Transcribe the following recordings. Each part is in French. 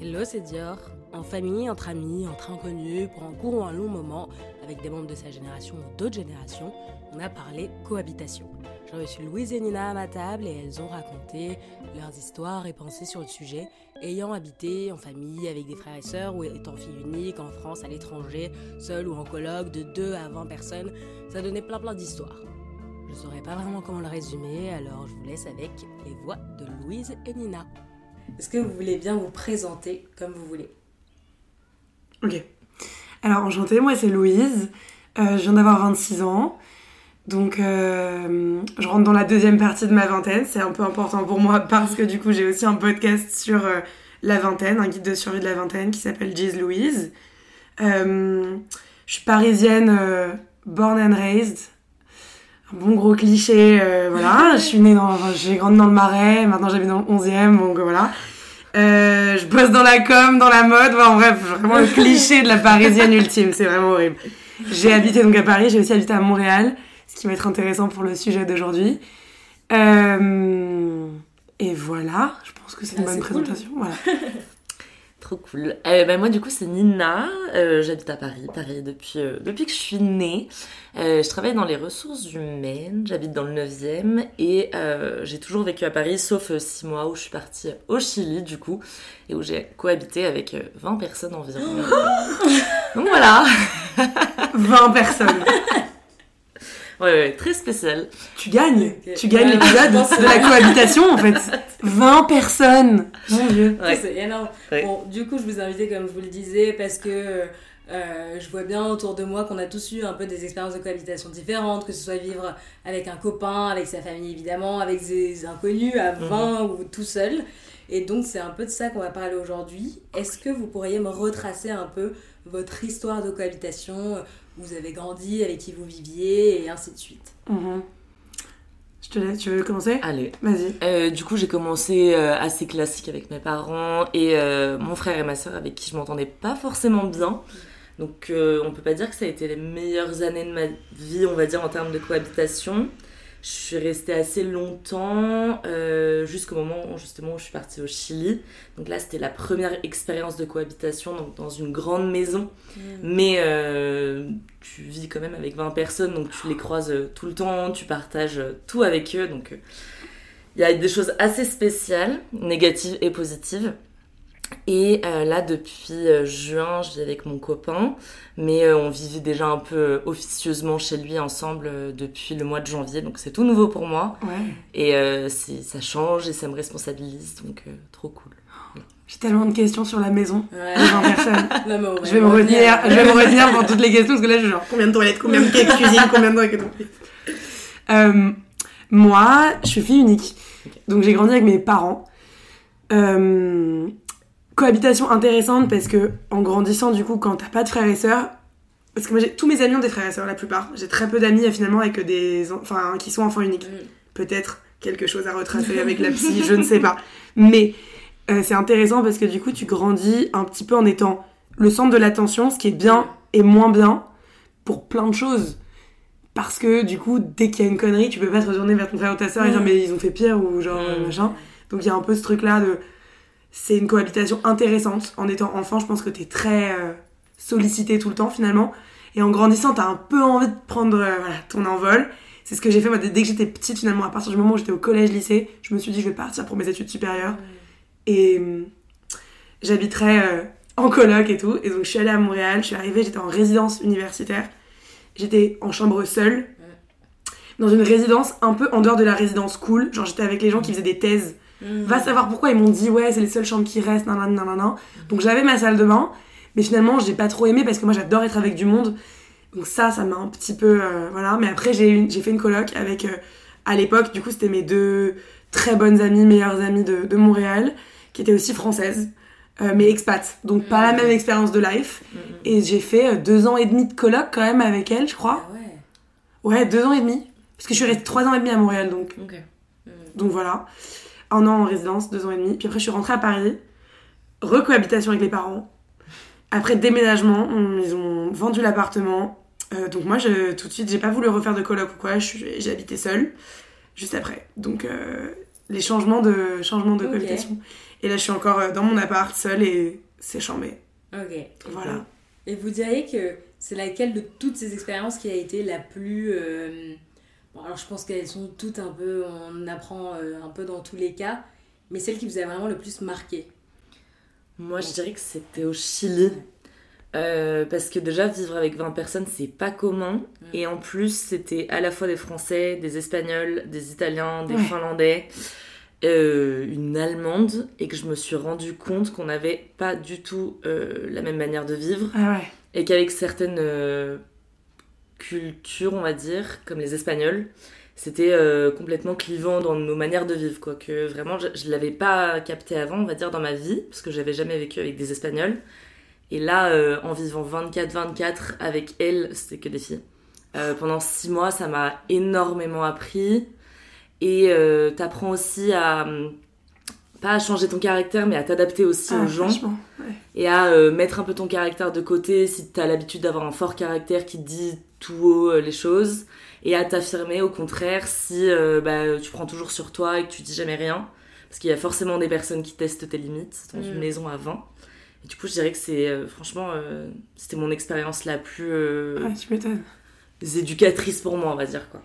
Hello, c'est Dior. En famille, entre amis, entre inconnus, pour un court ou un long moment, avec des membres de sa génération ou d'autres générations, on a parlé cohabitation. J'ai reçu Louise et Nina à ma table et elles ont raconté leurs histoires et pensées sur le sujet, ayant habité en famille avec des frères et sœurs ou étant fille unique en France, à l'étranger, seule ou en colloque, de 2 à 20 personnes. Ça donnait plein plein d'histoires. Je saurais pas vraiment comment le résumer, alors je vous laisse avec les voix de Louise et Nina. Est-ce que vous voulez bien vous présenter comme vous voulez? Ok. Alors, enchantée, moi c'est Louise. Euh, je viens d'avoir 26 ans. Donc, euh, je rentre dans la deuxième partie de ma vingtaine. C'est un peu important pour moi parce que du coup, j'ai aussi un podcast sur euh, la vingtaine, un guide de survie de la vingtaine qui s'appelle Giz Louise. je suis parisienne, born and raised. Un bon gros cliché, voilà. je suis née dans, enfin, j'ai grandi dans le Marais, maintenant j'habite dans le 11e, donc voilà. Euh, je bosse dans la com, dans la mode, enfin bref, vraiment le cliché de la parisienne ultime, c'est vraiment horrible. J'ai habité donc à Paris, j'ai aussi habité à Montréal, ce qui va être intéressant pour le sujet d'aujourd'hui. Euh, et voilà, je pense que c'est une Ah, bonne cool. présentation. Voilà. Trop cool. Euh, bah, moi, du coup, c'est Nina. Euh, J'habite à Paris, Paris depuis, euh, depuis que je suis née. Je travaille dans les ressources humaines. J'habite dans le 9e. Et j'ai toujours vécu à Paris, sauf 6 mois où je suis partie au Chili, du coup. Et où j'ai cohabité avec euh, 20 personnes environ. Donc voilà. 20 personnes. Ouais, ouais, très spécial. Tu gagnes. Tu gagnes Ouais, l'épisode de la cohabitation en fait. 20 personnes. Mon dieu. Ouais. C'est énorme. Ouais. Bon, du coup, je vous ai invité, comme je vous le disais, parce que euh, je vois bien autour de moi qu'on a tous eu un peu des expériences de cohabitation différentes, que ce soit vivre avec un copain, avec sa famille évidemment, avec des inconnus à 20 ou tout seul. Et donc, c'est un peu de ça qu'on va parler aujourd'hui. Est-ce que vous pourriez me retracer un peu votre histoire de cohabitation vous avez grandi, avec qui vous viviez, et ainsi de suite Mhm. Je te laisse, tu veux commencer? Allez. Vas-y. Euh, du coup, j'ai commencé euh, assez classique avec mes parents et euh, mon frère et ma soeur avec qui je m'entendais pas forcément bien. Donc, euh, on peut pas dire que ça a été les meilleures années de ma vie, on va dire, en termes de cohabitation. Je suis restée assez longtemps, euh, jusqu'au moment où, justement où je suis partie au Chili. Donc là, c'était la première expérience de cohabitation donc dans une grande maison. Mais euh, tu vis quand même avec 20 personnes, donc tu les croises euh, tout le temps, tu partages tout avec eux. Donc euh, il y a des choses assez spéciales, négatives et positives. Et euh, là, depuis euh, juin, je vis avec mon copain, mais euh, on vivait déjà un peu officieusement chez lui ensemble euh, depuis le mois de janvier, donc c'est tout nouveau pour moi. Ouais. Et euh, ça change et ça me responsabilise, donc euh, trop cool. J'ai tellement de questions sur la maison. Ouais. Les 20 personnes. Non, mais on va Je vais me revenir. retenir, je vais me retenir pour toutes les questions parce que là, je suis genre combien de toilettes, combien de caisses cuisine, combien de. Euh, moi, je suis fille unique. Donc j'ai grandi avec mes parents. Euh, cohabitation intéressante parce que en grandissant, du coup, quand t'as pas de frères et sœurs, parce que moi, j'ai tous mes amis ont des frères et sœurs, la plupart. J'ai très peu d'amis finalement avec des, en- enfin, qui sont enfants uniques. Mm. Peut-être quelque chose à retracer avec la psy, je ne sais pas. Mais euh, c'est intéressant parce que du coup, tu grandis un petit peu en étant le centre de l'attention, ce qui est bien et moins bien pour plein de choses. Parce que du coup, dès qu'il y a une connerie, tu peux pas te retourner vers ton frère ou ta soeur et dire Mm. mais ils ont fait pire ou genre Mm. machin. Donc il y a un peu ce truc là de. C'est une cohabitation intéressante. En étant enfant, je pense que t'es très euh, sollicité tout le temps finalement. Et en grandissant, t'as un peu envie de prendre euh, voilà, ton envol. C'est ce que j'ai fait moi dès que j'étais petite finalement. À partir du moment où j'étais au collège, lycée, je me suis dit je vais partir pour mes études supérieures. Et euh, en coloc et tout. Et donc je suis allée à Montréal, je suis arrivée, j'étais en résidence universitaire. J'étais en chambre seule. Dans une résidence un peu en dehors de la résidence cool. Genre j'étais avec les gens qui faisaient des thèses. Mm. Va savoir pourquoi ils m'ont dit ouais c'est les seules chambres qui restent, nan nan nan nan. Donc j'avais ma salle de bain. Mais finalement j'ai pas trop aimé parce que moi j'adore être avec du monde. Donc ça, ça m'a un petit peu... euh, voilà. Mais après j'ai fait une coloc avec... euh, à l'époque, du coup c'était mes deux très bonnes amies, meilleures amies de, de Montréal, qui étaient aussi françaises. euh, mais expats, donc pas la Mhm. même expérience de life. Mhm. Et j'ai fait deux ans et demi de coloc quand même avec elle, je crois. Ah ouais. Ouais, deux ans et demi. Parce que je suis restée trois ans et demi à Montréal, donc, Ok. donc voilà. Un an en résidence, deux ans et demi. Puis après, je suis rentrée à Paris. Recohabitation avec les parents. Après déménagement, on- ils ont vendu l'appartement. Euh, donc moi, je, tout de suite, j'ai pas voulu refaire de coloc ou quoi. J'ai habité seule juste après. Donc euh, les changements de, changements de. Et là, je suis encore euh, dans mon appart, seule, et c'est chambé. Ok. Voilà. Et vous diriez que c'est laquelle de toutes ces expériences qui a été la plus. Bon, alors je pense qu'elles sont toutes un peu. On apprend euh, un peu dans tous les cas, mais celle qui vous a vraiment le plus marqué? Moi, je dirais que c'était au Chili. Euh, parce que déjà, vivre avec 20 personnes, c'est pas commun. Et en plus, c'était à la fois des Français, des Espagnols, des Italiens, des Ouais. Finlandais, euh, une Allemande. Et que je me suis rendu compte qu'on n'avait pas du tout euh, la même manière de vivre. Ah ouais. Et qu'avec certaines cultures, on va dire, comme les Espagnols, c'était euh, complètement clivant dans nos manières de vivre. Quoi. Que vraiment, je, je l'avais pas capté avant, on va dire, dans ma vie, parce que j'avais jamais vécu avec des Espagnols. Et là, euh, en vivant 24-24 avec elles, c'était que des filles. Euh, pendant six mois, ça m'a énormément appris. Et t'apprends aussi à. hum, Pas à changer ton caractère, mais à t'adapter aussi Ah, aux gens ouais. et à euh, mettre un peu ton caractère de côté si t'as l'habitude d'avoir un fort caractère qui te dit tout haut euh, les choses et à t'affirmer au contraire si euh, bah, tu prends toujours sur toi et que tu dis jamais rien parce qu'il y a forcément des personnes qui testent tes limites dans une Mm. maison à 20 et du coup je dirais que c'est euh, franchement euh, c'était mon expérience la plus euh, Ouais, tu m'étonnes. éducatrice pour moi on va dire quoi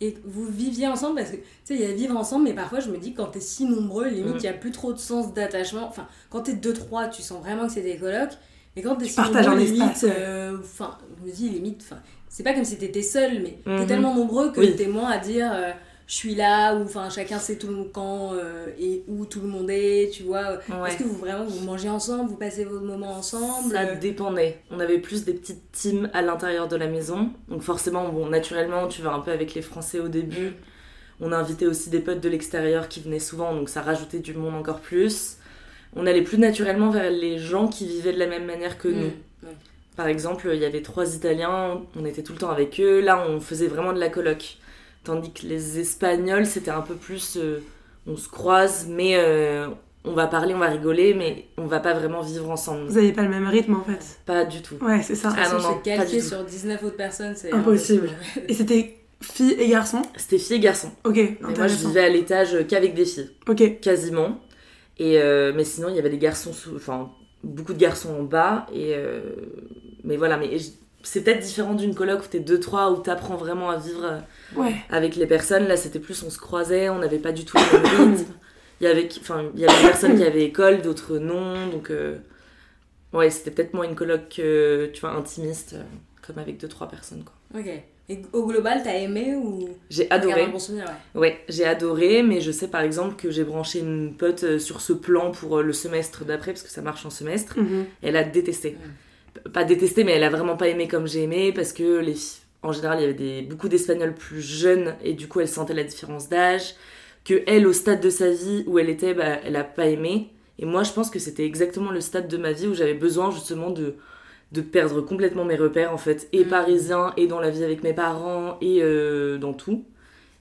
Et vous viviez ensemble parce que, tu sais, il y a vivre ensemble, mais parfois je me dis quand t'es si nombreux, limite, il Mm. n'y a plus trop de sens d'attachement. Enfin, quand t'es 2-3, tu sens vraiment que c'est des colocs. Mais quand Tu partages un espace, euh, enfin, je me dis limite, enfin, c'est pas comme si t'étais seul, mais t'es Mhm. tellement nombreux que Oui. t'es moins à dire euh, je suis là, ou enfin, chacun sait tout le quand euh, et où tout le monde est, tu vois. Ouais. Est-ce que vous vraiment vous mangez ensemble, vous passez vos moments ensemble Ça dépendait. On avait plus des petites teams à l'intérieur de la maison. Donc forcément, bon, naturellement, tu vas un peu avec les Français au début. On a invité aussi des potes de l'extérieur qui venaient souvent, donc ça rajoutait du monde encore plus. On allait plus naturellement vers les gens qui vivaient de la même manière que Mm. nous. Ouais. Par exemple, il y avait trois Italiens, on était tout le temps avec eux. Là, on faisait vraiment de la coloc. Tandis que les Espagnols, c'était un peu plus... euh, on se croise, mais euh, on va parler, on va rigoler, mais on va pas vraiment vivre ensemble. Vous avez pas le même rythme en fait. Pas du tout. Ouais, c'est ça. Ah Façon, non, non, tout. sur 19 autres personnes, c'est Impossible. Et c'était filles et garçons? C'était filles et garçons. Ok, Et moi, je vivais à l'étage qu'avec des filles, Ok, quasiment. Et euh, mais sinon, il y avait des garçons, sous... enfin, beaucoup de garçons en bas. Et euh, mais voilà, mais c'est peut-être différent d'une coloc où t'es 2-3, où t'apprends vraiment à vivre euh, ouais. avec les personnes. Là, c'était plus, on se croisait, on n'avait pas du tout le même rythme. Il y avait, enfin, il y avait des personnes qui avaient école, d'autres non. Donc, euh, ouais, c'était peut-être moins une coloc, euh, tu vois, intimiste, euh, comme avec 2-3 personnes, quoi. Ok. Et au global, t'as aimé ou J'ai adoré. un bon souvenir, ouais. Ouais, j'ai adoré, mais je sais par exemple que j'ai branché une pote euh, sur ce plan pour euh, le semestre d'après, parce que ça marche en semestre. Mhm. Elle a détesté. Pas détesté, mais elle a vraiment pas aimé comme j'ai aimé, parce que les filles, en général, il y avait des, beaucoup d'Espagnols plus jeunes, et du coup, elle sentait la différence d'âge. Que elle, au stade de sa vie où elle était, bah, elle a pas aimé. Et moi, je pense que c'était exactement le stade de ma vie où j'avais besoin justement de, de perdre complètement mes repères, en fait, et Mm. parisiens, et dans la vie avec mes parents, et euh, dans tout.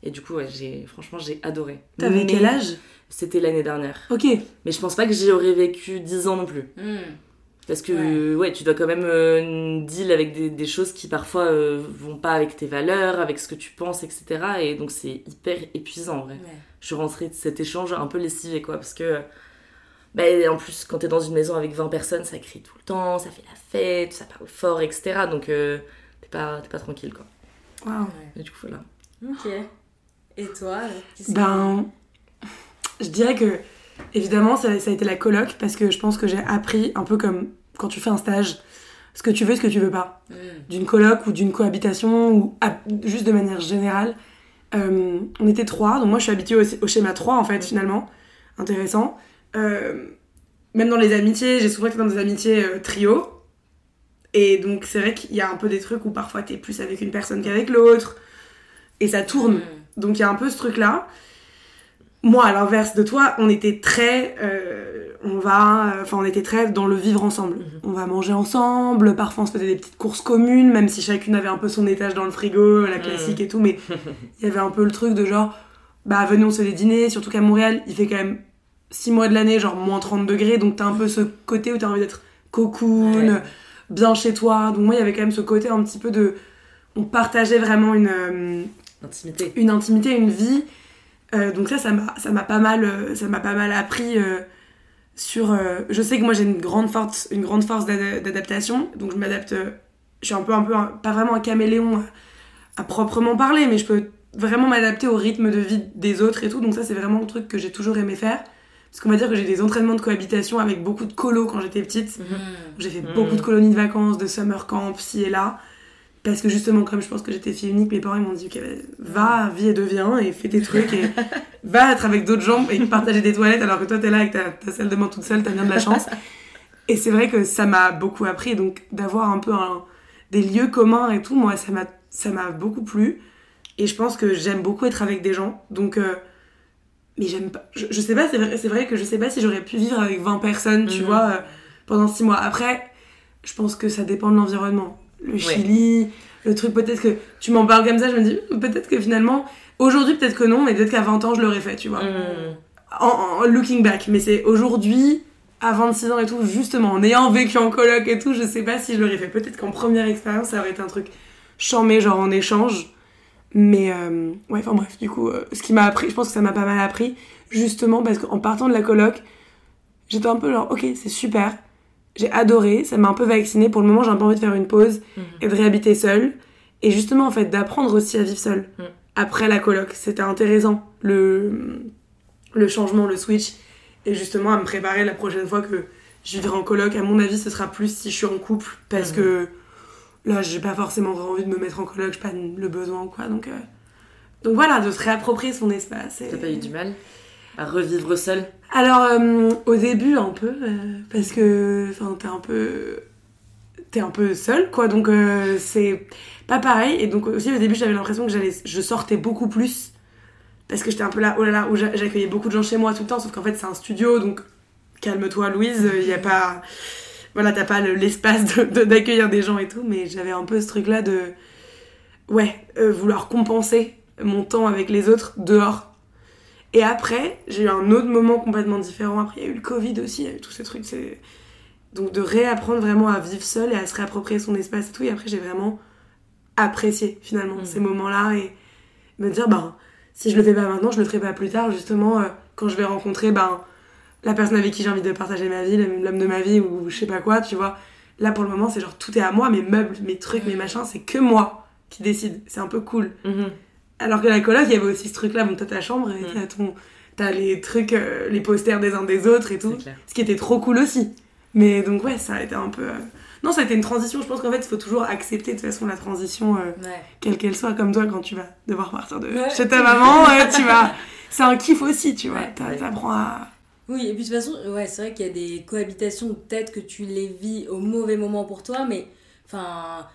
Et du coup, ouais, j'ai, franchement, j'ai adoré. T'avais Mais quel âge? C'était l'année dernière. Ok, Mais je pense pas que j'y aurais vécu 10 ans non plus. Hmm. Parce que, ouais, tu dois quand même euh, deal avec des, des choses qui parfois euh, vont pas avec tes valeurs, avec ce que tu penses, etc. Et donc c'est hyper épuisant en vrai. Ouais. Je suis rentrée de cet échange un peu lessivée, quoi. Parce que, bah, en plus, quand t'es dans une maison avec 20 personnes, ça crie tout le temps, ça fait la fête, ça parle fort, etc. Donc euh, t'es pas, t'es pas tranquille, quoi. waouh. Ouais. Et du coup, voilà. Ok. Et toi Ben, je dirais que, évidemment, ça, ça a été la coloc parce que je pense que j'ai appris, un peu comme quand tu fais un stage, ce que tu veux, ce que tu veux pas. Hmm. D'une coloc ou d'une cohabitation ou à- juste de manière générale. Euh, on était trois, donc moi je suis habituée au, au schéma 3 en fait, finalement. Intéressant. Euh, même dans les amitiés, j'ai souvent été dans des amitiés euh, trio. Et donc c'est vrai qu'il y a un peu des trucs où parfois t'es plus avec une personne qu'avec l'autre. Et ça tourne. Hmm. Donc il y a un peu ce truc-là. Moi, à l'inverse de toi, on était très, euh, on va, enfin, on était très dans le vivre ensemble. Mhm. On va manger ensemble. Parfois, on se faisait des petites courses communes, même si chacune avait un peu son étage dans le frigo, la Mhm. classique et tout. Mais il y avait un peu le truc de genre, bah venez, on se fait des dîners. Surtout qu'à Montréal, il fait quand même 6 mois de l'année, genre moins 30 degrés. Donc t'as un peu ce côté où t'as envie d'être cocoon, Ouais. bien chez toi. Donc moi, il y avait quand même ce côté un petit peu de, on partageait vraiment une. euh, Intimité. une intimité, une vie. Euh, donc ça, ça m'a, ça m'a pas mal, euh, ça m'a pas mal appris euh, sur. je sais que moi j'ai une grande force, une grande force d'ada- d'adaptation, donc je m'adapte. je suis un peu, un peu, un- pas vraiment un caméléon à, à proprement parler, mais je peux vraiment m'adapter au rythme de vie des autres et tout. Donc ça, c'est vraiment un truc que j'ai toujours aimé faire. Parce qu'on va dire que j'ai des entraînements de cohabitation avec beaucoup de colos quand j'étais petite. J'ai fait Mhm. beaucoup de colonies de vacances, de summer camp, ci et là. Parce que justement, comme je pense que j'étais fille unique, mes parents m'ont dit ok, va, vis et deviens, et fais tes trucs, et va être avec d'autres gens et partager des toilettes alors que toi t'es là avec ta, ta salle de bain toute seule, t'as bien de la chance. Et c'est vrai que ça m'a beaucoup appris, donc d'avoir un peu un- des lieux communs et tout, moi ça m'a ça m'a beaucoup plu. Et je pense que j'aime beaucoup être avec des gens, donc. euh, mais j'aime pas. Je, je sais pas, c'est vrai, c'est vrai que je sais pas si j'aurais pu vivre avec 20 personnes, tu Mhm. vois, euh, pendant 6 mois. Après, je pense que ça dépend de l'environnement. Le Chili, le truc, peut-être que tu m'en parles comme ça, je me dis, hmm, peut-être que finalement, aujourd'hui, peut-être que non, mais peut-être qu'à 20 ans, je l'aurais fait, tu vois. En, en looking back. Mais c'est aujourd'hui, à 26 ans et tout, justement, en ayant vécu en coloc et tout, je sais pas si je l'aurais fait. Peut-être qu'en première expérience, ça aurait été un truc chambé, genre en échange. Mais euh, ouais, enfin bref, du coup, euh, ce qui m'a appris, je pense que ça m'a pas mal appris, justement parce qu'en partant de la coloc, j'étais un peu genre, ok, c'est super, j'ai adoré, ça m'a un peu vaccinée. Pour le moment, j'ai un peu envie de faire une pause Mhm. et de réhabiter seule. Et justement, en fait, d'apprendre aussi à vivre seule Mhm. après la coloc. C'était intéressant, le, le changement, le switch. Et justement, à me préparer la prochaine fois que je vivrai en coloc. À mon avis, ce sera plus si je suis en couple. Parce Mhm. que là, j'ai pas forcément vraiment envie de me mettre en coloc, j'ai pas le besoin ou quoi. Donc, euh, donc voilà, de se réapproprier son espace. et- T'as pas eu du mal à revivre seul alors, euh, au début, un peu, euh, parce que enfin, t'es un peu. T'es un peu seule, quoi, donc c'est pas pareil. Et donc, aussi, au début, j'avais l'impression que j'allais, je sortais beaucoup plus. Parce que j'étais un peu là, oh là là, où j'a- j'accueillais beaucoup de gens chez moi tout le temps, sauf qu'en fait, c'est un studio, donc calme-toi, Louise, il y a pas. Voilà, t'as pas le- l'espace de- de- d'accueillir des gens et tout, mais j'avais un peu ce truc-là de. Ouais, euh, vouloir compenser mon temps avec les autres dehors. Et après, j'ai eu un autre moment complètement différent. Après, il y a eu le Covid aussi, il y a eu tous ces trucs. C'est... Donc, de réapprendre vraiment à vivre seul et à se réapproprier son espace et tout. Et après, j'ai vraiment apprécié finalement Mhm. ces moments-là et me dire, ben, si je le fais pas maintenant, je le ferai pas plus tard, justement, euh, quand je vais rencontrer ben, la personne avec qui j'ai envie de partager ma vie, l'homme de ma vie ou je sais pas quoi, tu vois. Là, pour le moment, c'est genre tout est à moi, mes meubles, mes trucs, mes machins, c'est que moi qui décide. C'est un peu cool. Mhm. Alors que la coloc, il y avait aussi ce truc-là. Bon, t'as ta chambre et Mm. t'as ton. T'as les trucs, euh, les posters des uns des autres et tout. Ce qui était trop cool aussi. Mais donc, ouais, ça a été un peu. euh, Non, ça a été une transition. Je pense qu'en fait, il faut toujours accepter de toute façon la transition, euh, Ouais. quelle qu'elle soit, comme toi, quand tu vas devoir partir de Ouais. chez ta maman, tu vas. C'est un kiff aussi, tu vois. Ouais. T'apprends à. Oui, et puis de toute façon, ouais, c'est vrai qu'il y a des cohabitations, peut-être que tu les vis au mauvais moment pour toi, mais enfin,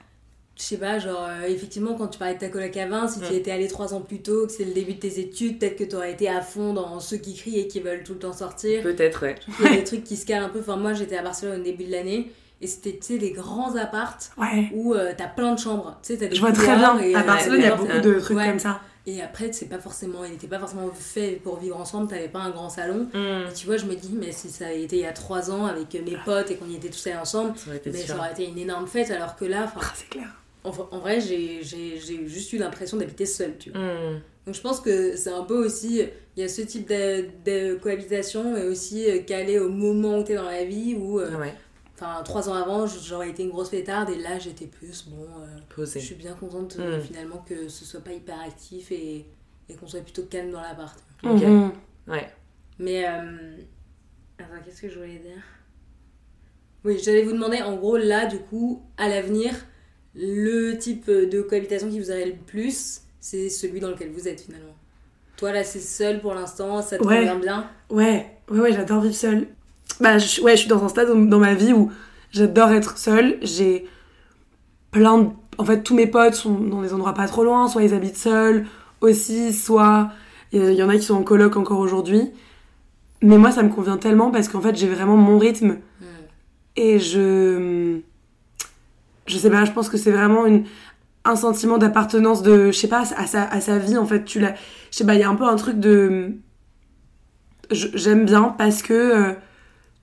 je sais pas, genre, euh, effectivement, quand tu parlais de ta coloc à 20, si tu étais allé trois ans plus tôt, que c'est le début de tes études, peut-être que tu aurais été à fond dans ceux qui crient et qui veulent tout le temps sortir. Peut-être, ouais. Il y a des trucs qui se calent un peu. Enfin, moi, j'étais à Barcelone au début de l'année, et c'était, tu sais, des grands appartes Ouais. où euh, t'as plein de chambres. Tu sais, t'as des Je vois très bien. et, À euh, Barcelone, il y a beaucoup de trucs ouais. comme ça. Et après, c'est pas forcément, il était pas forcément fait pour vivre ensemble, t'avais pas un grand salon. Mm. Et tu vois, je me dis, mais si ça avait été il y a trois ans avec mes potes et qu'on y était tous allés ensemble, Ça aurait été mais ça aurait été une énorme fête, alors que là, Ah, c'est clair. en, en vrai, j'ai j'ai- j'ai juste eu l'impression d'habiter seule, tu vois. Mm. Donc je pense que c'est un peu aussi, il y a ce type de, de cohabitation, et aussi euh, calé au moment où t'es dans la vie, où, euh, Ouais, enfin, trois ans avant, j'aurais été une grosse fêtarde, et là, j'étais plus, bon, euh, je posé. suis bien contente euh, Mm. finalement que ce soit pas hyper actif et, et qu'on soit plutôt calme dans l'appart. Ok. Mhm. Ouais. Mais. Euh... Attends, qu'est-ce que je voulais dire? Oui, j'allais vous demander, en gros, là, du coup, à l'avenir, le type de cohabitation qui vous irait le plus, c'est celui dans lequel vous êtes finalement. Toi, là, c'est seul pour l'instant, ça te Ouais. convient bien? Ouais, ouais, ouais, j'adore vivre seule. Bah, je, ouais, je suis dans un stade dans dans ma vie où j'adore être seule. J'ai plein de. En fait, tous mes potes sont dans des endroits pas trop loin, soit ils habitent seuls aussi, soit il y, en a qui sont en coloc encore aujourd'hui. Mais moi, ça me convient tellement parce qu'en fait, j'ai vraiment mon rythme et je. Je sais pas, je pense que c'est vraiment une, un sentiment d'appartenance de. Je sais pas, à sa, à sa vie en fait. Tu l'as. Je sais pas, il y a un peu un truc de j'aime bien parce que euh,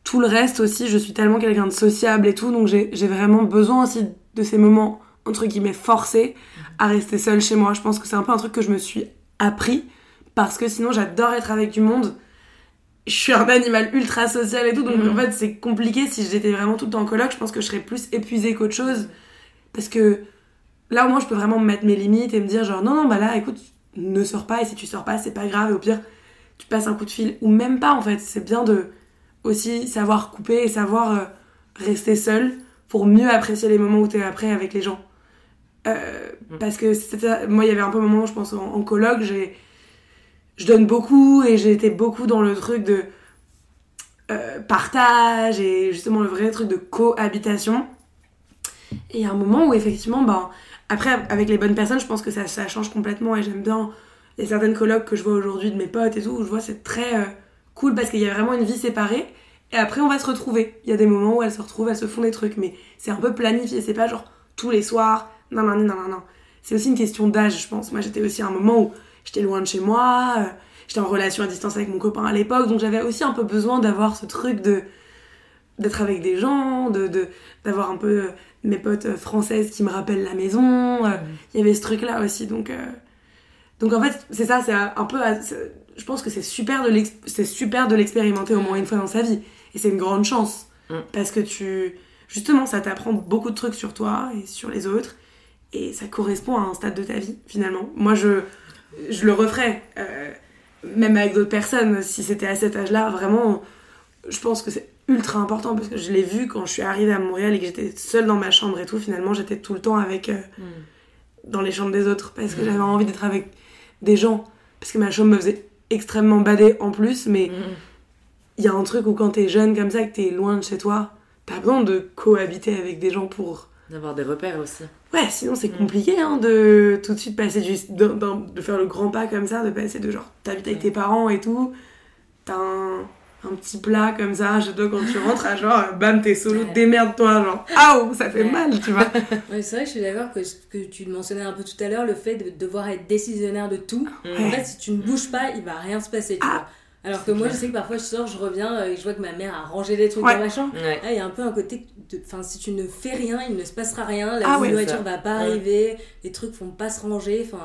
tout le reste aussi, je suis tellement quelqu'un de sociable et tout, donc j'ai vraiment besoin aussi de ces moments, entre guillemets, forcés à rester seule chez moi. Je pense que c'est un peu un truc que je me suis appris parce que sinon j'adore être avec du monde. Je suis un animal ultra social et tout, donc Mhm. en fait c'est compliqué. Si j'étais vraiment tout le temps en coloc, je pense que je serais plus épuisée qu'autre chose. Parce que là au moins je peux vraiment me mettre mes limites et me dire genre non, non, bah là écoute, ne sors pas et si tu sors pas, c'est pas grave. Et au pire, tu passes un coup de fil ou même pas en fait. C'est bien de aussi savoir couper et savoir euh, rester seul pour mieux apprécier les moments où t'es après avec les gens. Euh, Mm. Parce que moi, il y avait un peu un moment, je pense, en, en coloc, j'ai, je donne beaucoup et j'ai été beaucoup dans le truc de euh, partage et justement le vrai truc de cohabitation. Et il y a un moment où effectivement, ben, après, avec les bonnes personnes, je pense que ça, ça change complètement et j'aime bien. Il y a certaines colocs que je vois aujourd'hui de mes potes et tout, où je vois c'est très cool parce qu'il y a vraiment une vie séparée. Et après, on va se retrouver. Il y a des moments où elles se retrouvent, elles se font des trucs, mais c'est un peu planifié. C'est pas genre tous les soirs. Non, non, non, non, non. C'est aussi une question d'âge, je pense. Moi, j'étais aussi à un moment où j'étais loin de chez moi. euh, j'étais en relation à distance avec mon copain à l'époque. Donc, j'avais aussi un peu besoin d'avoir ce truc de d'être avec des gens, de de- d'avoir un peu euh, mes potes euh, françaises qui me rappellent la maison. euh, Il y avait ce truc-là aussi. Donc, euh, donc en fait, c'est ça, c'est un peu. Je pense que c'est super de l'ex- c'est super de l'expérimenter au moins une fois dans sa vie. Et c'est une grande chance. Mm. Parce que tu. Justement, ça t'apprend beaucoup de trucs sur toi et sur les autres. Et ça correspond à un stade de ta vie, finalement. Moi, je, je le referais. euh, même avec d'autres personnes, si c'était à cet âge-là, vraiment, je pense que c'est ultra important parce que je l'ai vu quand je suis arrivée à Montréal et que j'étais seule dans ma chambre et tout. Finalement, j'étais tout le temps avec. euh, dans les chambres des autres parce que j'avais envie d'être avec des gens. Parce que ma chambre me faisait extrêmement bader en plus, mais Mhm. il y a un truc où quand t'es jeune comme ça, que t'es loin de chez toi, t'as besoin de cohabiter avec des gens pour. D'avoir des repères aussi. Ouais, sinon c'est Mm. compliqué hein, de tout de suite passer du. d'un- de faire le grand pas comme ça, de passer de genre t'habites avec tes parents et tout, t'as un, un petit plat comme ça, je dois quand tu rentres à genre bam t'es solo, Ouais. démerde-toi, genre aouh, ça fait Ouais. mal, tu vois. Ouais, c'est vrai que je suis d'accord que ce que tu mentionnais un peu tout à l'heure, le fait de devoir être décisionnaire de tout. En fait, si tu ne bouges pas, il va rien se passer. tu Ah. vois. Alors que moi, je sais que parfois je sors, je reviens euh, et je vois que ma mère a rangé des trucs Ouais. dans ma chambre. Ouais. Là, il y a un peu un côté de. Enfin, si tu ne fais rien, il ne se passera rien. La Ah nourriture va pas Ouais. arriver, les trucs vont pas se ranger. Enfin,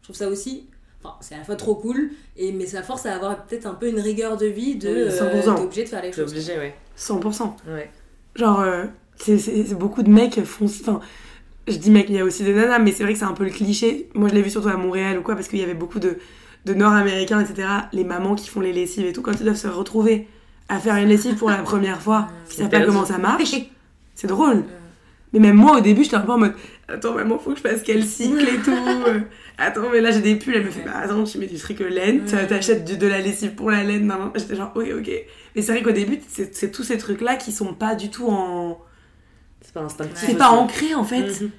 je trouve ça aussi. Enfin, c'est à la fois trop cool, et, mais ça force à avoir peut-être un peu une rigueur de vie de. Oui, euh, 100%. t'es obligé de faire les choses. obligé, ouais. 100%. Ouais. Genre, euh, c'est beaucoup de mecs font. Enfin, je dis mec, il y a aussi des nanas, mais c'est vrai que c'est un peu le cliché. Moi, je l'ai vu surtout à Montréal ou quoi, parce qu'il y avait beaucoup de, de Nord-Américains, etc. Les mamans qui font les lessives et tout, quand ils doivent se retrouver à faire une lessive pour la première fois, qui savent pas comment ça marche, c'est drôle. Mais même moi, au début, j'étais un peu en mode Attends, maman, faut que je fasse quel cycle et tout. Attends, mais là, j'ai des pulls. Elle me fait Bah, attends, tu mets du fric laine, t'achètes de la lessive pour la laine. Non, non. J'étais genre, ok, ok. Mais c'est vrai qu'au début, c'est tous ces trucs-là qui sont pas du tout en. C'est pas instinctif. C'est pas ancré en fait. Mhm.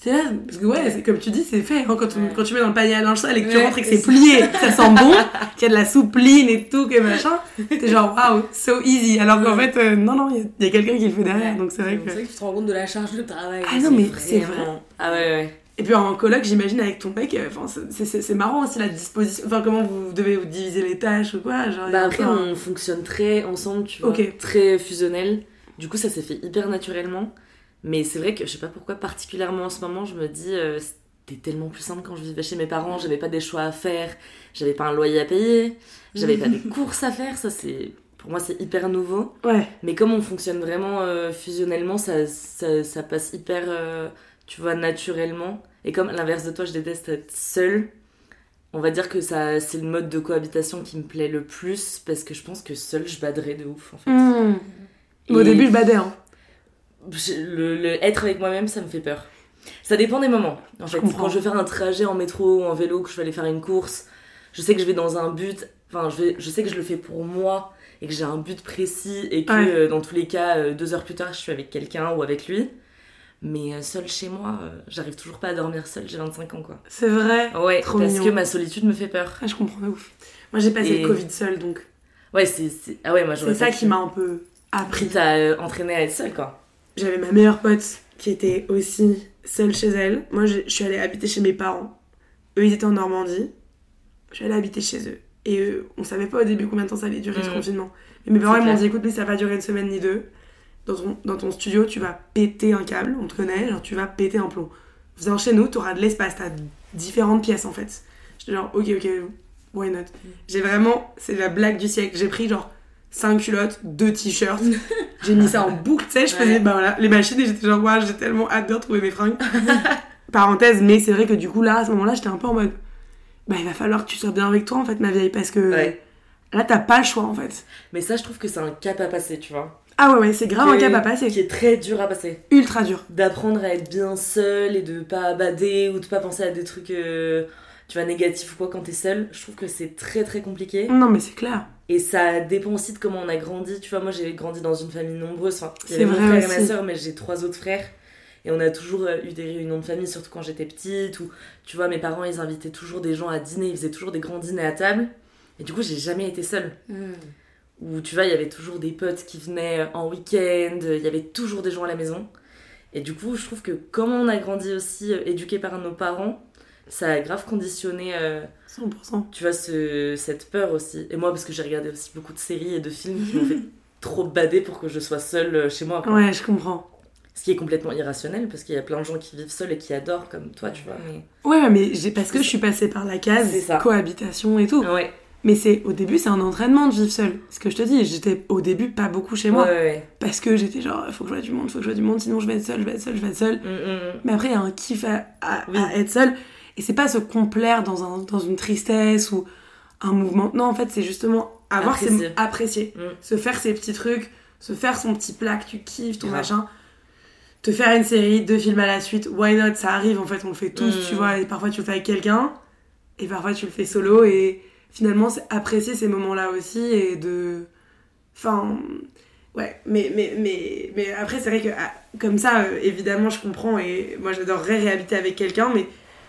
C'est là, parce que ouais, c'est comme tu dis, c'est fait. hein, quand, tu- Ouais. quand tu mets dans le panier à linge sale et que tu rentres et que c'est c'est plié, que ça sent bon, qu'il y a de la soupline et tout, que machin, t'es genre waouh, so easy. Alors qu'en fait, euh, non, non, il y a- quelqu'un qui le fait derrière, donc c'est vrai C'est que. vrai que tu te rends compte de la charge de travail. Ah non, mais c'est vrai. Ah ouais, ouais. Et puis en coloc, j'imagine avec ton mec, euh, enfin, c'est- c'est c'est marrant aussi la disposition, enfin comment vous devez vous diviser les tâches ou quoi. Genre, Bah après, on fonctionne très ensemble, tu vois. Ok. Très fusionnel. Du coup, ça s'est fait hyper naturellement. Mais c'est vrai que je sais pas pourquoi, particulièrement en ce moment, je me dis, euh, c'était tellement plus simple quand je vivais chez mes parents. J'avais pas des choix à faire, j'avais pas un loyer à payer, j'avais pas des courses à faire. Ça, c'est. Pour moi, c'est hyper nouveau. Ouais, Mais comme on fonctionne vraiment euh, fusionnellement, ça, ça, ça passe hyper, euh, tu vois, naturellement. Et comme à l'inverse de toi, je déteste être seule, on va dire que ça, c'est le mode de cohabitation qui me plaît le plus parce que je pense que seule, je baderais de ouf en fait. Mmh. Et Au début, je badais, hein. Le, le être avec moi-même, ça me fait peur. Ça dépend des moments. En Je fait, comprends. quand je vais faire un trajet en métro ou en vélo, que je vais aller faire une course, je sais que je vais dans un but. Enfin, je, vais, je sais que je le fais pour moi et que j'ai un but précis et que Ouais. euh, dans tous les cas, euh, deux heures plus tard, je suis avec quelqu'un ou avec lui. Mais euh, seule chez moi, euh, j'arrive toujours pas à dormir seule. J'ai 25 ans, quoi. C'est vrai. Ouais, Trop parce mignon. que ma solitude me fait peur. Ah, je comprends ouf. Moi, j'ai passé Et- le Covid seule, donc Ouais, c'est. Ah ouais, moi c'est ça qui m'a un peu appris. Pris à entraîner à être seule, quoi. J'avais ma meilleure pote qui était aussi seule chez elle. Moi, je je suis allée habiter chez mes parents. Eux, ils étaient en Normandie. Je suis allée habiter chez eux. Et eux, on savait pas au début combien de temps ça allait durer ce Mm. confinement. Mais mes parents, ils m'ont dit écoute, mais ça va durer une semaine ni deux. Dans ton, dans ton studio, tu vas péter un câble, on te connaît, genre tu vas péter un plomb. Viens chez nous, t'auras de l'espace, t'as différentes pièces en fait. J'étais genre, ok, ok, why not? J'ai vraiment, c'est la blague du siècle. J'ai pris genre 5 culottes, 2 t-shirts. j'ai mis ça en boucle, tu sais, je faisais bah, voilà, les machines et j'étais genre, ouais, j'ai tellement hâte de retrouver mes fringues. Parenthèse, mais c'est vrai que du coup, là, à ce moment-là, j'étais un peu en mode, bah, il va falloir que tu sois bien avec toi, en fait, ma vieille, parce que Ouais. là, t'as pas le choix, en fait. Mais ça, je trouve que c'est un cap à passer, tu vois. Ah ouais, ouais, c'est grave un cap à passer. Qui est très dur à passer. Ultra dur. D'apprendre à être bien seul et de pas bader ou de pas penser à des trucs, euh, tu vois, négatifs ou quoi quand t'es seul. Je trouve que c'est très très compliqué. Non, mais c'est clair. Et ça dépend aussi de comment on a grandi. Tu vois, moi j'ai grandi dans une famille nombreuse. Enfin, C'est mon vrai frère et ma soeur, mais j'ai trois autres frères. Et on a toujours euh, eu des réunions de famille, surtout quand j'étais petite. Ou tu vois, mes parents ils invitaient toujours des gens à dîner, ils faisaient toujours des grands dîners à table. Et du coup, j'ai jamais été seule. Où tu vois, il y avait toujours des potes qui venaient en week-end, il y avait toujours des gens à la maison. Et du coup, je trouve que comme on a grandi aussi euh, éduqué par nos parents, ça a grave conditionné, euh, 100%. tu vois, ce, cette peur aussi. Et moi, parce que j'ai regardé aussi beaucoup de séries et de films qui m'ont fait trop bader pour que je sois seule euh, chez moi. quoi. Ouais, je comprends. Ce qui est complètement irrationnel, parce qu'il y a plein de gens qui vivent seuls et qui adorent comme toi, tu vois. Mais... Ouais, mais j'ai parce que je suis passée par la case cohabitation et tout. Ouais, Mais c'est au début, c'est un entraînement de vivre seule. Ce que je te dis, j'étais au début pas beaucoup chez moi ouais, ouais. parce que j'étais genre, faut que je vois du monde, faut que je vois du monde, sinon je vais être seule, je vais être seule, je vais être seule. Mm, mm, mm. Mais après, il y a un kiff à, à- Oui. à être seule. Et c'est pas se complaire dans, un, dans une tristesse ou un mouvement. Non, en fait, c'est justement avoir Apprécier. ses apprécier, Mm. se faire ses petits trucs, se faire son petit plat que tu kiffes, ton machin. Te faire une série, deux films à la suite, why not? Ça arrive, en fait, on le fait tous, Mm. tu vois. Et parfois, tu le fais avec quelqu'un, et parfois, tu le fais solo. Et finalement, c'est apprécier ces moments-là aussi et de. Enfin. Ouais, mais, mais, mais, mais après, c'est vrai que ah, comme ça, euh, évidemment, je comprends et moi, j'adorerais réhabiter avec quelqu'un, mais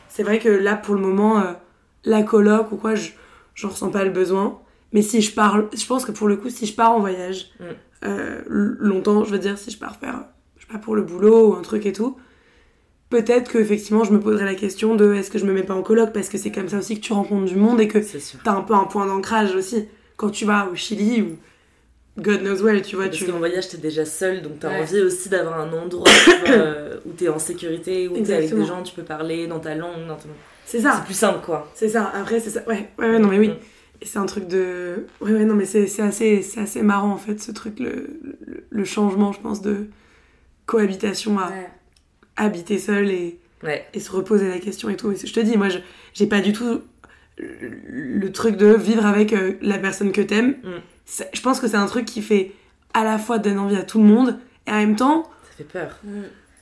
c'est vrai que là, pour le moment, euh, la coloc ou quoi, je j'en ressens pas le besoin. Mais si je pars, je pense que pour le coup, si je pars en voyage Mm. euh, longtemps, je veux dire, si je pars faire, je sais pas, pour le boulot ou un truc et tout, peut-être que effectivement, je me poserais la question de est-ce que je me mets pas en coloc? Parce que c'est comme ça aussi que tu rencontres du monde et que t'as un peu un point d'ancrage aussi. Quand tu vas au Chili ou God knows where, tu vois, Parce tu. qu'en voyage, t'es déjà seule, donc t'as Ouais. envie aussi d'avoir un endroit où t'es en sécurité, où t'es avec des gens, tu peux parler dans ta langue, dans ton... C'est ça. C'est plus simple, quoi. C'est ça, après c'est ça. Ouais, ouais, ouais, non mais oui. Mm. Et c'est un truc de. Ouais, ouais, non mais c'est c'est assez, c'est assez marrant en fait ce truc, le, le, le changement, je pense, de cohabitation à Ouais. habiter seul et, et se reposer la question et tout. Et je te dis, moi je- j'ai pas du tout le, truc de vivre avec euh, la personne que t'aimes. Mm. Je pense que c'est un truc qui fait à la fois donne envie à tout le monde et en même temps Ça fait peur.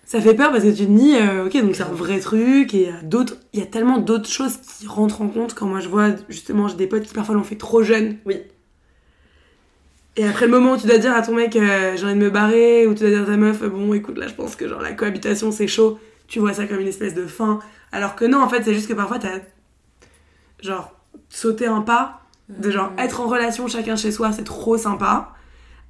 ça fait peur parce que tu te dis, euh, ok, donc c'est un vrai truc, et il y a d'autres, il y a tellement d'autres choses qui rentrent en compte quand moi je vois, justement, j'ai des potes qui parfois l'ont fait trop jeune. Oui. Et après le moment où tu dois dire à ton mec, euh, j'ai envie de me barrer, ou tu dois dire à ta meuf, bon, écoute, là, je pense que genre la cohabitation c'est chaud, tu vois ça comme une espèce de fin. Alors que non, en fait, c'est juste que parfois t'as, genre, sauté un pas, de genre être en relation chacun chez soi, c'est trop sympa,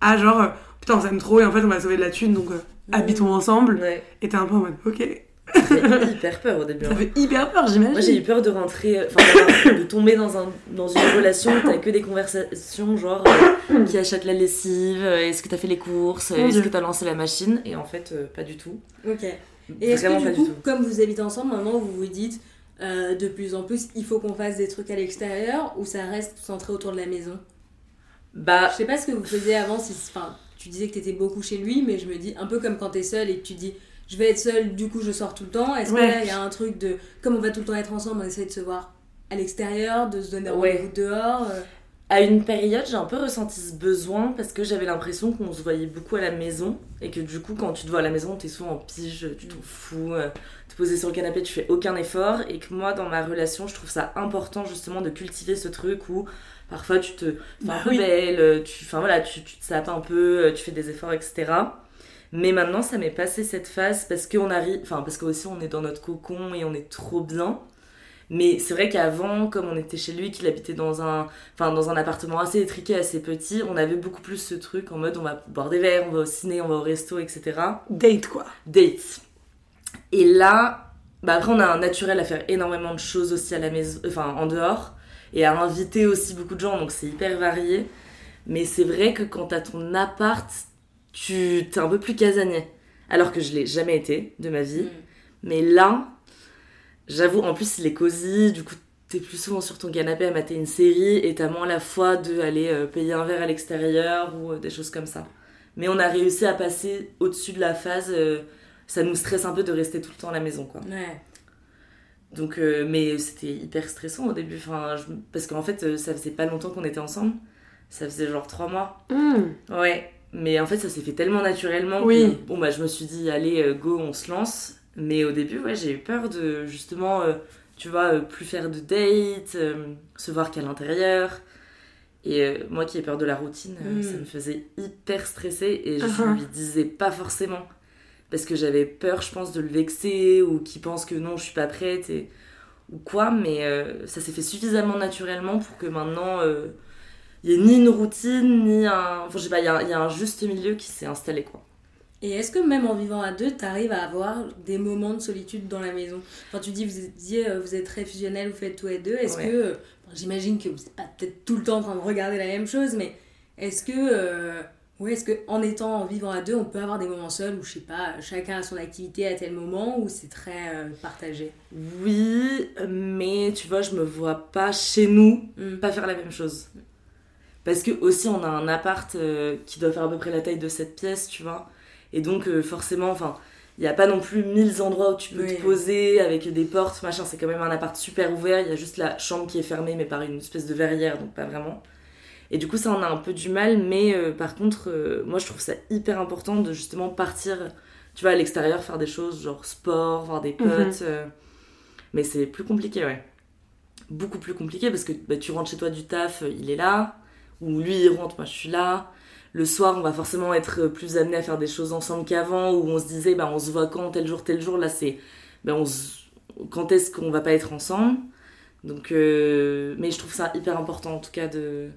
à genre, euh, putain, on s'aime trop, et en fait, on va sauver de la thune, donc euh, habitons ensemble. Ouais. Et t'es un peu en mode, ok. Ça fait hyper peur au début. Ça hein. fait hyper peur, j'imagine. Moi j'ai eu peur de rentrer, euh, enfin de tomber dans, un, dans une relation où t'as que des conversations genre euh, qui achète la lessive, est-ce que t'as fait les courses, est-ce que t'as lancé la machine et en fait euh, pas du tout. Ok. Et est-ce Vraiment que pas du du coup, tout. comme vous habitez ensemble, maintenant vous vous dites euh, de plus en plus, il faut qu'on fasse des trucs à l'extérieur ou ça reste centré autour de la maison Bah Je sais pas ce que vous faisiez avant, si, enfin, tu disais que t'étais beaucoup chez lui, mais je me dis un peu comme quand t'es seule et que tu dis je vais être seule, du coup je sors tout le temps. Est-ce Ouais. que là il y a un truc de comme on va tout le temps être ensemble, on essaie de se voir à l'extérieur, de se donner Ouais. rendez-vous dehors euh, à une période j'ai un peu ressenti ce besoin parce que j'avais l'impression qu'on se voyait beaucoup à la maison et que du coup quand tu te vois à la maison t'es souvent en pige, tu t'en fous, poser sur le canapé tu fais aucun effort et que moi dans ma relation je trouve ça important justement de cultiver ce truc où parfois tu te fais Bah un peu oui. belle, tu, enfin voilà, tu, tu te sapes un peu, euh, tu fais des efforts, etc. Mais maintenant, ça m'est passé cette phase parce qu'on arrive, enfin parce qu'aussi on est dans notre cocon et on est trop bien. Mais c'est vrai qu'avant, comme on était chez lui, qu'il habitait dans un, enfin dans un appartement assez étriqué, assez petit, on avait beaucoup plus ce truc en mode on va boire des verres, on va au ciné, on va au resto, etc. Date, quoi. Date. Et là, bah après on a un naturel à faire énormément de choses aussi à la maison, enfin en dehors, et à inviter aussi beaucoup de gens, donc c'est hyper varié. Mais c'est vrai que quand t'as ton appart, tu t'es un peu plus casanier. Alors que je l'ai jamais été de ma vie. Mm. Mais là, j'avoue, en plus il est cosy, du coup t'es plus souvent sur ton canapé à mater une série et t'as moins la foi de aller euh, payer un verre à l'extérieur ou euh, des choses comme ça. Mais on a réussi à passer au-dessus de la phase. euh, ça nous stresse un peu de rester tout le temps à la maison, quoi. Ouais. Donc, euh, mais c'était hyper stressant au début. Enfin, je- parce qu'en fait, euh, ça faisait pas longtemps qu'on était ensemble. Ça faisait genre trois mois. Hmm. Ouais. Mais en fait, ça s'est fait tellement naturellement Oui. que bon, bah, je me suis dit, allez, euh, go, on se lance. Mais au début, ouais, j'ai eu peur de justement, euh, tu vois, euh, plus faire de dates, euh, se voir qu'à l'intérieur. Et moi qui ai peur de la routine, euh, Mm. ça me faisait hyper stresser et je Uh-huh. lui disais pas forcément. Parce que j'avais peur, je pense, de le vexer ou qu'il pense que non, je suis pas prête et... ou quoi. Mais euh, ça s'est fait suffisamment naturellement pour que maintenant, euh, il y ait ni une routine, ni un. Enfin, je sais pas, il y, a un- il y a un juste milieu qui s'est installé, quoi. Et est-ce que même en vivant à deux, t'arrives à avoir des moments de solitude dans la maison? Quand tu dis, vous êtes, euh, vous êtes très fusionnels, vous faites tout et deux, est-ce Ouais. que, euh, bon, j'imagine que vous n'êtes pas peut-être tout le temps en train de regarder la même chose, mais est-ce que, euh, ouais, est-ce que en étant, en vivant à deux, on peut avoir des moments seuls où, je sais pas, chacun a son activité à tel moment, ou c'est très euh, partagé? Oui, mais tu vois, je me vois pas chez nous Hmm. pas faire la même chose. Parce que aussi, on a un appart euh, qui doit faire à peu près la taille de cette pièce, tu vois. Et donc, euh, forcément, enfin, il n'y a pas non plus mille endroits où tu peux Oui. te poser avec des portes, machin. C'est quand même un appart super ouvert. Il y a juste la chambre qui est fermée, mais par une espèce de verrière, donc pas vraiment. Et du coup, ça, on a un peu du mal. Mais euh, par contre, euh, moi, je trouve ça hyper important de justement partir, tu vois, à l'extérieur, faire des choses genre sport, voir des potes. Mhm. euh. Mais c'est plus compliqué, ouais. Beaucoup plus compliqué parce que bah, tu rentres chez toi du taf, il est là. Ou lui, il rentre, moi, je suis là. Le soir, on va forcément être plus amené à faire des choses ensemble qu'avant, où on se disait, bah, on se voit quand, tel jour, tel jour. Là, c'est, bah, on se- quand est-ce qu'on va pas être ensemble? Donc, euh, mais je trouve ça hyper important, en tout cas, de,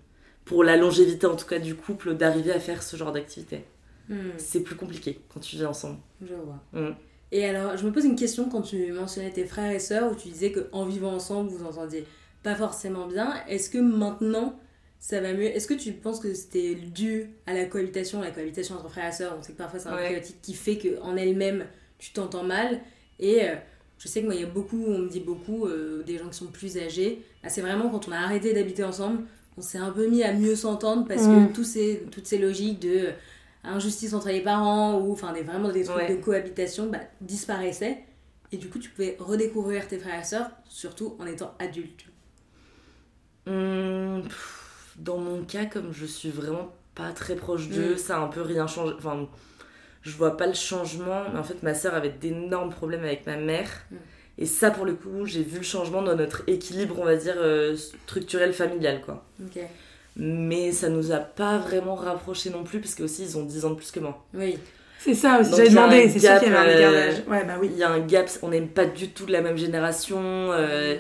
pour la longévité, en tout cas, du couple, d'arriver à faire ce genre d'activité. Hmm, C'est plus compliqué quand tu vis ensemble. Je vois. Hmm. Et alors, je me pose une question quand tu mentionnais tes frères et sœurs, où tu disais qu'en vivant ensemble, vous entendiez pas forcément bien. Est-ce que maintenant, ça va mieux? Est-ce que tu penses que c'était dû à la cohabitation, la cohabitation entre frères et sœurs? On sait que parfois c'est un peu chaotique qui fait qu'en elle-même, tu t'entends mal. Et euh, je sais que moi, il y a beaucoup, on me dit beaucoup, euh, des gens qui sont plus âgés. Bah, c'est vraiment quand on a arrêté d'habiter ensemble, on s'est un peu mis à mieux s'entendre parce Mm. que tous ces, toutes ces logiques de euh, injustice entre les parents ou enfin des, vraiment des trucs Ouais. de cohabitation bah, disparaissaient. Et du coup, tu pouvais redécouvrir tes frères et sœurs, surtout en étant adulte. Hum, pff, dans mon cas, comme je suis vraiment pas très proche d'eux, Mm. ça a un peu rien changé. Enfin, je vois pas le changement, mais en fait, ma sœur avait d'énormes problèmes avec ma mère. Mm. Et ça, pour le coup, j'ai vu le changement dans notre équilibre, on va dire, euh, structurel familial, quoi. Ok. Mais ça nous a pas vraiment rapprochés non plus, parce que aussi, ils ont 10 ans de plus que moi. Oui. C'est ça aussi, j'avais il y a demandé, un c'est sûr gap, qu'il y avait un euh, écart d'âge. Ouais, bah oui. Il y a un gap, on n'aime pas du tout de la même génération. euh.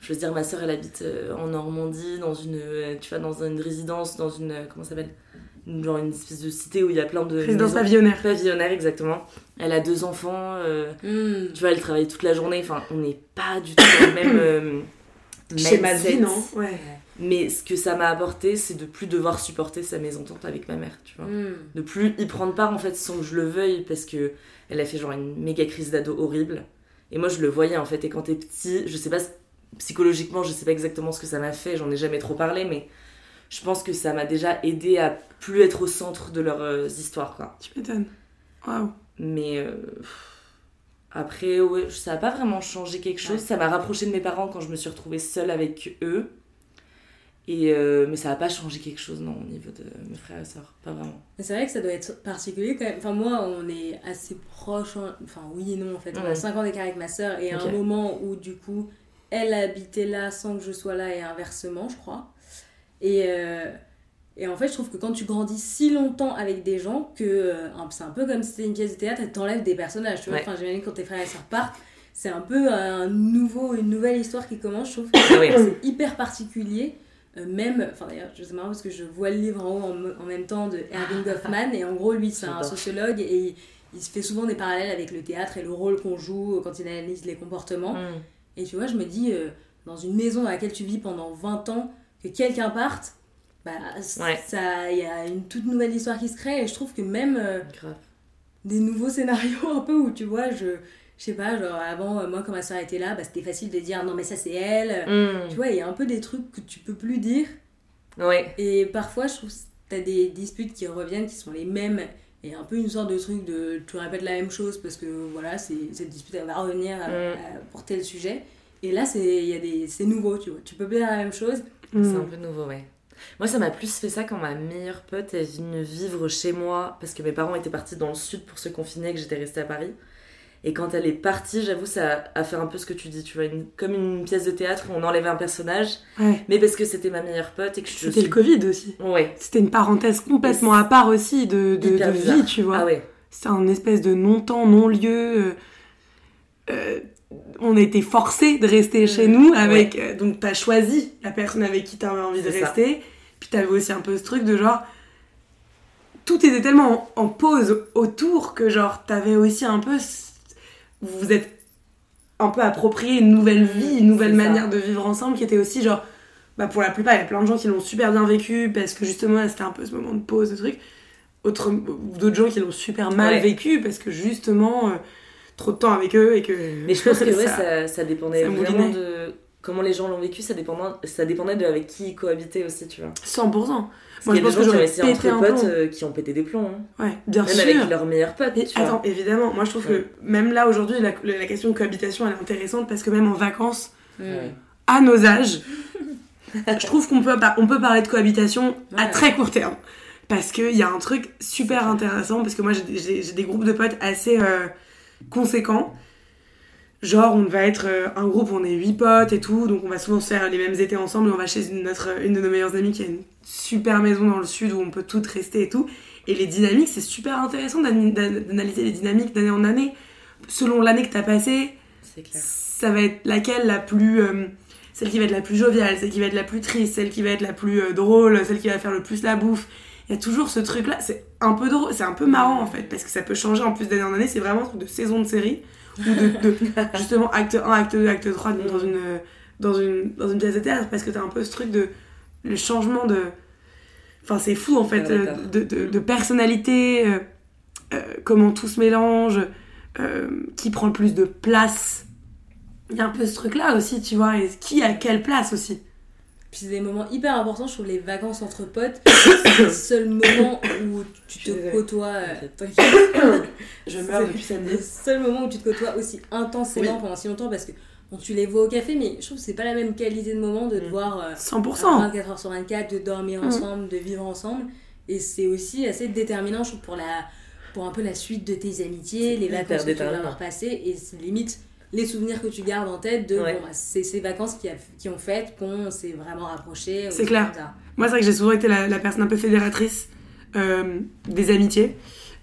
Je veux dire, ma soeur, elle habite euh, en Normandie, dans une, euh, tu vois, dans une résidence, dans une, euh, comment ça s'appelle? Genre une espèce de cité où il y a plein de Résidence pavillonnaire. pavillonnaires, exactement. Elle a deux enfants, euh, Mm. tu vois, elle travaille toute la journée. Enfin, on n'est pas du tout dans le même euh, Schéma de non Ouais. Mais ce que ça m'a apporté, c'est de plus devoir supporter sa mésentente avec ma mère, tu vois. Mm. De plus y prendre part, en fait, sans que je le veuille, parce que elle a fait genre une méga crise d'ado horrible. Et moi, je le voyais, en fait. Et quand t'es petit, je sais pas, psychologiquement, je sais pas exactement ce que ça m'a fait, j'en ai jamais trop parlé, mais je pense que ça m'a déjà aidé à plus être au centre de leurs euh, histoires, quoi. Tu m'étonnes. Waouh. Mais euh, après, ouais, ça a pas vraiment changé quelque chose. Ouais. Ça m'a rapproché de mes parents quand je me suis retrouvée seule avec eux. Et euh, mais ça a pas changé quelque chose, non, au niveau de mes frères et sœurs. Pas vraiment. Mais c'est vrai que ça doit être particulier quand même. Enfin, moi, on est assez proches. hein. Enfin, oui et non, en fait. On a Ouais. 5 ans d'écart avec ma soeur. Et à Ok. un moment où, du coup, elle habitait là sans que je sois là et inversement, je crois. Et, euh, et en fait, je trouve que quand tu grandis si longtemps avec des gens, que euh, c'est un peu comme si c'était une pièce de théâtre et t'enlèves des personnages. Tu vois, Ouais. enfin, j'imagine quand tes frères et sœurs partent, c'est un peu un nouveau, une nouvelle histoire qui commence. Je trouve Ah oui. c'est hyper particulier. euh, même, enfin d'ailleurs, je sais marrant parce que je vois le livre en haut en, me- en même temps de Erving Goffman, et en gros, lui, c'est un sociologue et il, il se fait souvent des parallèles avec le théâtre et le rôle qu'on joue quand il analyse les comportements. Mm. Et tu vois, je me dis, euh, dans une maison dans laquelle tu vis pendant 20 ans, que quelqu'un parte, bah, Ouais. ça, il y a une toute nouvelle histoire qui se crée, et je trouve que même euh, des nouveaux scénarios un peu où tu vois, je, je sais pas, genre avant, euh, moi quand ma soeur était là, bah, c'était facile de dire non mais ça c'est elle. Mm. Tu vois, il y a un peu des trucs que tu peux plus dire. Ouais. Et parfois, je trouve que t'as des disputes qui reviennent, qui sont les mêmes. Et un peu une sorte de truc de tu répètes la même chose parce que voilà, cette dispute elle va revenir à- Mm. à- pour tel sujet. Et là, c'est nouveau, tu vois. Tu peux plus dire la même chose. C'est Mm. un peu nouveau, ouais. Moi, ça m'a plus fait ça quand ma meilleure pote est venue vivre chez moi parce que mes parents étaient partis dans le sud pour se confiner et que j'étais restée à Paris. Et quand elle est partie, j'avoue, ça a fait un peu ce que tu dis, tu vois, une- comme une pièce de théâtre où on enlevait un personnage, Ouais. mais parce que c'était ma meilleure pote et que je C'était suis... le Covid aussi. Ouais. C'était une parenthèse complètement à part aussi de, de, vie, tu vois. Ah ouais. C'est un espèce de non-temps, non-lieu. euh, euh, on était forcés de rester chez nous avec. euh, donc t'as choisi la personne avec qui t'avais envie de ça. rester. Puis t'avais aussi un peu ce truc de genre. Tout était tellement en, en pause autour que genre t'avais aussi un peu. Vous vous êtes un peu approprié une nouvelle vie, une nouvelle ça. manière de vivre ensemble qui était aussi genre. Bah pour la plupart, il y a plein de gens qui l'ont super bien vécu parce que justement c'était un peu ce moment de pause, de truc autre- d'autres gens qui l'ont super mal Ouais. vécu parce que justement euh, trop de temps avec eux et que Mais je pense que ouais, ça- ça, ça dépendait ça vraiment moulinait. de comment les gens l'ont vécu, ça dépendait, ça dépendait de avec qui ils cohabitaient aussi, tu vois. 100% Parce moi y a pense des que gens qui ont j'aurais essayé pété un potes euh, qui ont pété des plombs, hein. ouais bien même sûr avec leurs meilleurs potes, Et tu vois. attends évidemment moi je trouve Ouais. que même là aujourd'hui la, la question de cohabitation elle est intéressante parce que même en vacances Ouais. à nos âges je trouve qu'on peut, on peut parler de cohabitation à très court terme. Parce qu'il y a un truc super intéressant, parce que moi j'ai des- j'ai j'ai des groupes de potes assez euh, conséquents. Genre, on va être euh, un groupe, on est huit potes et tout, donc on va souvent se faire les mêmes étés ensemble. Et on va chez une, notre, une de nos meilleures amies qui a une super maison dans le sud où on peut toutes rester et tout. Et les dynamiques, c'est super intéressant d'analyser les dynamiques d'année en année. Selon l'année que t'as passée, ça va être laquelle la plus euh, celle qui va être la plus joviale celle qui va être la plus triste celle qui va être la plus euh, drôle celle qui va faire le plus la bouffe il y a toujours ce truc là c'est un peu drôle c'est un peu marrant en fait parce que ça peut changer en plus d'année en année. C'est vraiment un truc de saison de série ou de, de- justement acte 1 acte 2 acte 3 dans une dans une dans une pièce de théâtre parce que t'as un peu ce truc de le changement de enfin c'est fou en fait euh, de, de, de personnalité euh, euh, comment tout se mélange euh, qui prend le plus de place. Il y a un peu ce truc là aussi tu vois et qui a quelle place aussi Puis c'est des moments hyper importants, je trouve les vacances entre potes, c'est le seul moment où tu te côtoies. euh, je meurs depuis depuis le seul moment où tu te côtoies aussi intensément Oui. pendant si longtemps parce que bon, tu les vois au café, mais je trouve que c'est pas la même qualité de moment de te Mm. voir euh, 100% 24 heures sur 24, de dormir Mm. ensemble, de vivre ensemble. Et c'est aussi assez déterminant, je trouve, pour, la, pour un peu la suite de tes amitiés, les vacances que tu vas avoir passées, et c'est limite les souvenirs que tu gardes en tête de Ouais. bon, c'est ces vacances qui, a- qui ont fait qu'on s'est vraiment rapprochés. C'est clair. Moi, c'est vrai que j'ai souvent été la, la personne un peu fédératrice euh, des amitiés.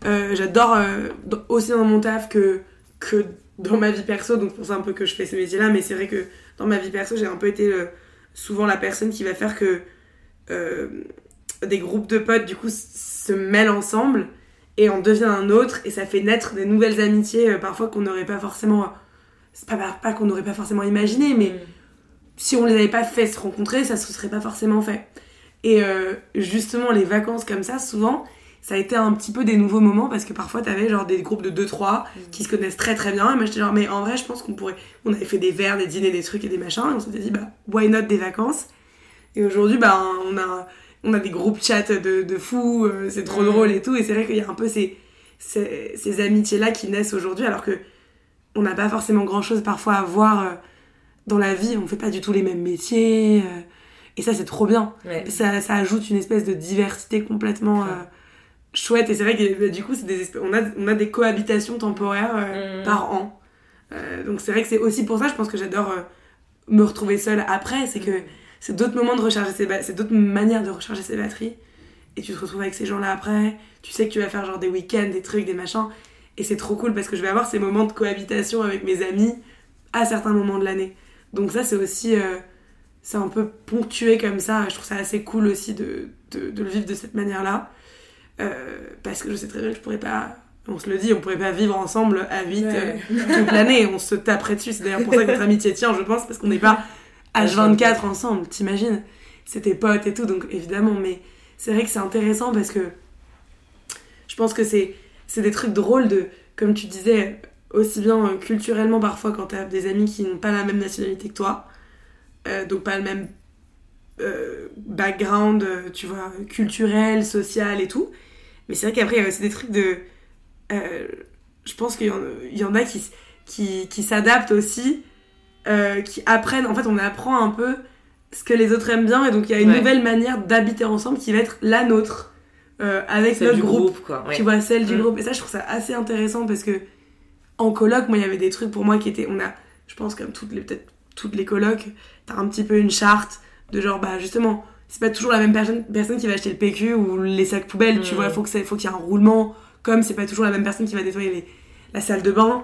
Euh, J'adore, euh, aussi dans mon taf que, que dans ma vie perso, donc c'est pour ça un peu que je fais ce métier-là, mais c'est vrai que dans ma vie perso, j'ai un peu été souvent la personne qui va faire que des groupes de potes, du coup, se mêlent ensemble et en devient un autre, et ça fait naître des nouvelles amitiés, parfois qu'on n'aurait pas forcément. C'est pas, pas, pas qu'on n'aurait pas forcément imaginé, mais si on les avait pas fait se rencontrer, ça se serait pas forcément fait. Et euh, justement, les vacances comme ça, souvent, ça a été un petit peu des nouveaux moments parce que parfois t'avais genre des groupes de 2-3 qui se connaissent très très bien. Et moi j'étais genre, mais en vrai, je pense qu'on pourrait. On avait fait des verres, des dîners, des trucs et des machins. Et on s'était dit, bah, why not des vacances? Et aujourd'hui, bah, on a, on a des groupes chat de, de fous, euh, c'est trop Mhm. drôle et tout. Et c'est vrai qu'il y a un peu ces, ces, ces amitiés-là qui naissent aujourd'hui alors que on n'a pas forcément grand chose parfois à voir euh, dans la vie. On fait pas du tout les mêmes métiers. euh, et ça, c'est trop bien Ouais. ça, ça ajoute une espèce de diversité complètement euh, chouette et c'est vrai que bah, du coup c'est des on a on a des cohabitations temporaires euh, Mm. par an Euh, donc c'est vrai que c'est aussi pour ça je pense que j'adore me retrouver seule après c'est que c'est d'autres moments de recharger ses ba- c'est d'autres manières de recharger ses batteries et tu te retrouves avec ces gens là après tu sais que tu vas faire genre des week-ends des trucs des machins et c'est trop cool parce que je vais avoir ces moments de cohabitation avec mes amis à certains moments de l'année donc ça c'est aussi euh, c'est un peu ponctué comme ça. Je trouve ça assez cool aussi de, de, de le vivre de cette manière-là. Euh, parce que je sais très bien que je pourrais pas. On se le dit, on pourrait pas vivre ensemble à 8 Ouais. toute l'année. On se taperait dessus. C'est d'ailleurs pour ça que notre amitié tient, je pense, parce qu'on n'est pas H24 ensemble. T'imagines? C'était potes et tout, donc évidemment. Mais c'est vrai que c'est intéressant parce que je pense que c'est c'est des trucs drôles de, comme tu disais, aussi bien euh, culturellement parfois quand t'as des amis qui n'ont pas la même nationalité que toi, euh, donc pas le même euh, background, tu vois, culturel, social et tout. Mais c'est vrai qu'après, il y a aussi des trucs de. euh, je pense qu'il y, en- il y en a qui, qui, qui s'adaptent aussi, qui apprennent. En fait, on apprend un peu ce que les autres aiment bien, et donc il y a une Ouais. nouvelle manière d'habiter ensemble qui va être la nôtre, euh, avec Celle notre du groupe. groupe, quoi. ouais. Tu vois, celle du Mm. groupe. Et ça, je trouve ça assez intéressant parce que en coloc, moi, il y avait des trucs pour moi qui étaient. On a, je pense, comme toutes les, peut-être toutes les colocs, t'as un petit peu une charte de genre, bah justement, c'est pas toujours la même personne, personne qui va acheter le PQ ou les sacs poubelles, tu Mm. vois, faut que ça- faut qu'il y ait un roulement. Comme c'est pas toujours la même personne qui va nettoyer les- la salle de bain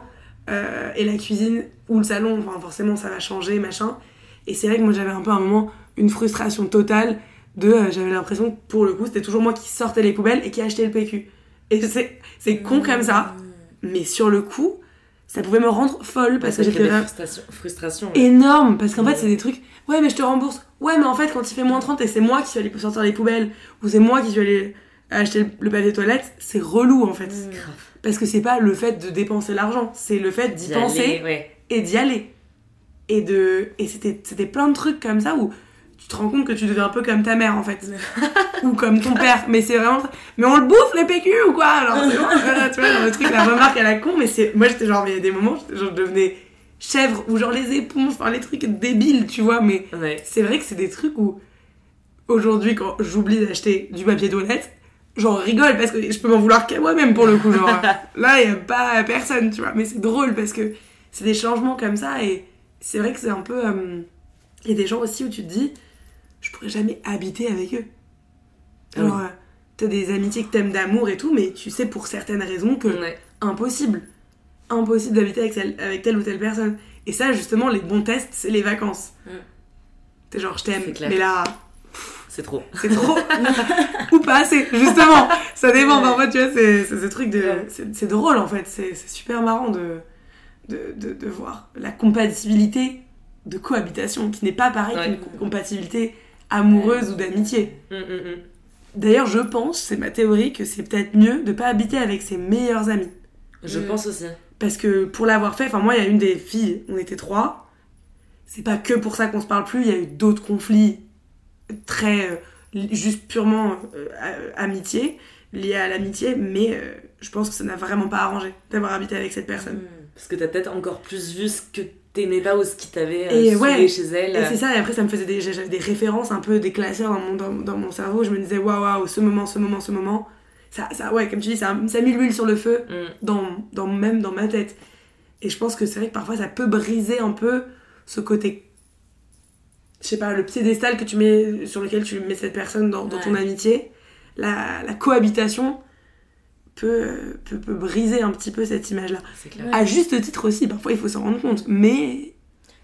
euh, et la cuisine ou le salon, enfin, forcément, ça va changer, machin. Et c'est vrai que moi, j'avais un peu un moment une frustration totale de. euh, j'avais l'impression que pour le coup, c'était toujours moi qui sortais les poubelles et qui achetais le PQ. Et c'est c'est con comme ça, mais sur le coup, ça pouvait me rendre folle parce que Ça j'étais frustrations. frustrations. énorme. Parce qu'en fait, c'est des trucs. Ouais, mais je te rembourse. Ouais, mais en fait, quand il fait moins 30 et c'est moi qui suis allée sortir les poubelles, ou c'est moi qui suis allée acheter le- le papier toilette, c'est relou en fait. Mm. Grave. Parce que c'est pas le fait de dépenser l'argent, c'est le fait d'y D'y penser aller, ouais. et d'y aller. Et de et c'était c'était plein de trucs comme ça où tu te rends compte que tu deviens un peu comme ta mère en fait. Ou comme ton père mais c'est vraiment mais on le bouffe les PQ ou quoi alors c'est bon, voilà, tu vois genre le truc la remarque à la con mais c'est moi j'étais genre mais il y a des moments genre, je devenais chèvre ou genre les éponges enfin les trucs débiles tu vois mais Ouais. c'est vrai que c'est des trucs où aujourd'hui quand j'oublie d'acheter du papier toilette j'en rigole parce que je peux m'en vouloir qu'à moi-même pour le coup genre. Là il y a pas personne tu vois mais c'est drôle parce que c'est des changements comme ça et c'est vrai que c'est un peu euh, il y a des gens aussi où tu te dis je pourrais jamais habiter avec eux Ah genre oui. euh, t'as des amitiés que t'aimes d'amour et tout mais tu sais pour certaines raisons que Ouais. impossible impossible d'habiter avec, celle- avec telle ou telle personne et ça justement les bons tests c'est les vacances Mm. t'es genre je t'aime mais là C'est trop. c'est trop ou pas assez justement ça dépend Ouais. parfois tu vois c'est ce truc de Ouais. c'est drôle en fait c'est super marrant de de, de de voir la compatibilité de cohabitation qui n'est pas pareil Ouais. qu'une co- compatibilité amoureuse ou d'amitié. Mm, mm, mm. d'ailleurs je pense c'est ma théorie que c'est peut-être mieux de pas habiter avec ses meilleurs amis. Je pense aussi. parce que pour l'avoir fait enfin moi il y a une des filles on était trois. C'est pas que pour ça qu'on se parle plus il y a eu d'autres conflits très euh, juste purement euh, amitié liés à l'amitié mais euh, je pense que ça n'a vraiment pas arrangé d'avoir habité avec cette personne. Parce que t'as peut-être encore plus vu ce que t'aimais pas ou ce qui t'avait euh, ouais. chez elle. et c'est ça et après ça me faisait des j'avais des références un peu des classeurs dans mon, dans, dans mon cerveau je me disais waouh waouh ce moment ce moment ce moment ça, ça ouais comme tu dis ça, ça a mis l'huile sur le feu Mm. dans, dans même dans ma tête. Et je pense que c'est vrai que parfois ça peut briser un peu ce côté je sais pas le piédestal que tu mets sur lequel tu mets cette personne dans, dans ton amitié. La, la cohabitation peut, peut, peut briser un petit peu cette image-là. C'est clair. Ouais. À juste titre aussi, parfois il faut s'en rendre compte. Mais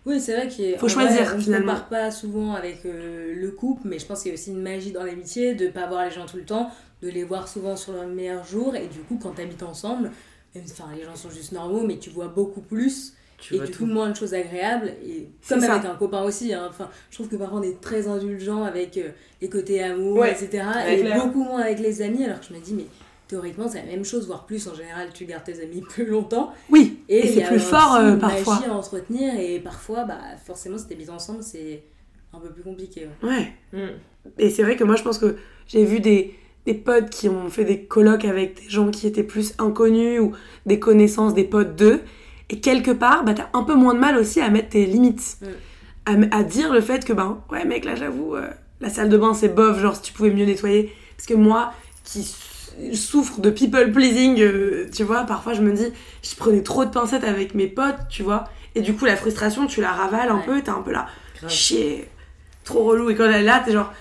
Oui, c'est vrai qu'il Faut choisir, vrai, on finalement. compare pas souvent avec euh, le couple, mais je pense qu'il y a aussi une magie dans l'amitié de pas voir les gens tout le temps, de les voir souvent sur leurs meilleurs jours, et du coup, quand t'habites ensemble, même, enfin, les gens sont juste normaux, mais tu vois beaucoup plus, Tu et vois du tout. coup, moins de choses agréables, et comme ça. avec un copain aussi, hein. enfin, je trouve que parfois on est très indulgent avec euh, les côtés amour, Ouais, etc., et clair. beaucoup moins avec les amis, alors que je me dis, mais théoriquement, c'est la même chose, voire plus, en général, tu gardes tes amis plus longtemps. oui, Et, c'est a plus fort euh, parfois. magie à entretenir et parfois, bah, forcément, si t'habites ensemble, c'est un peu plus compliqué. ouais. Ouais. Mm. Et c'est vrai que moi, je pense que j'ai vu des, des potes qui ont fait des colloques avec des gens qui étaient plus inconnus ou des connaissances, des potes d'eux. Et quelque part, bah, t'as un peu moins de mal aussi à mettre tes limites. Mm. À, dire le fait que, ben, ouais, mec, là, j'avoue, euh, la salle de bain, c'est bof, genre, si tu pouvais mieux nettoyer. Parce que moi, qui souffre de people pleasing, euh, tu vois, parfois, je me dis, je prenais trop de pincettes avec mes potes, tu vois. Et du coup, la frustration, tu la ravales un Ouais. peu, t'es un peu là, chier, trop relou. Et quand elle est là, t'es genre,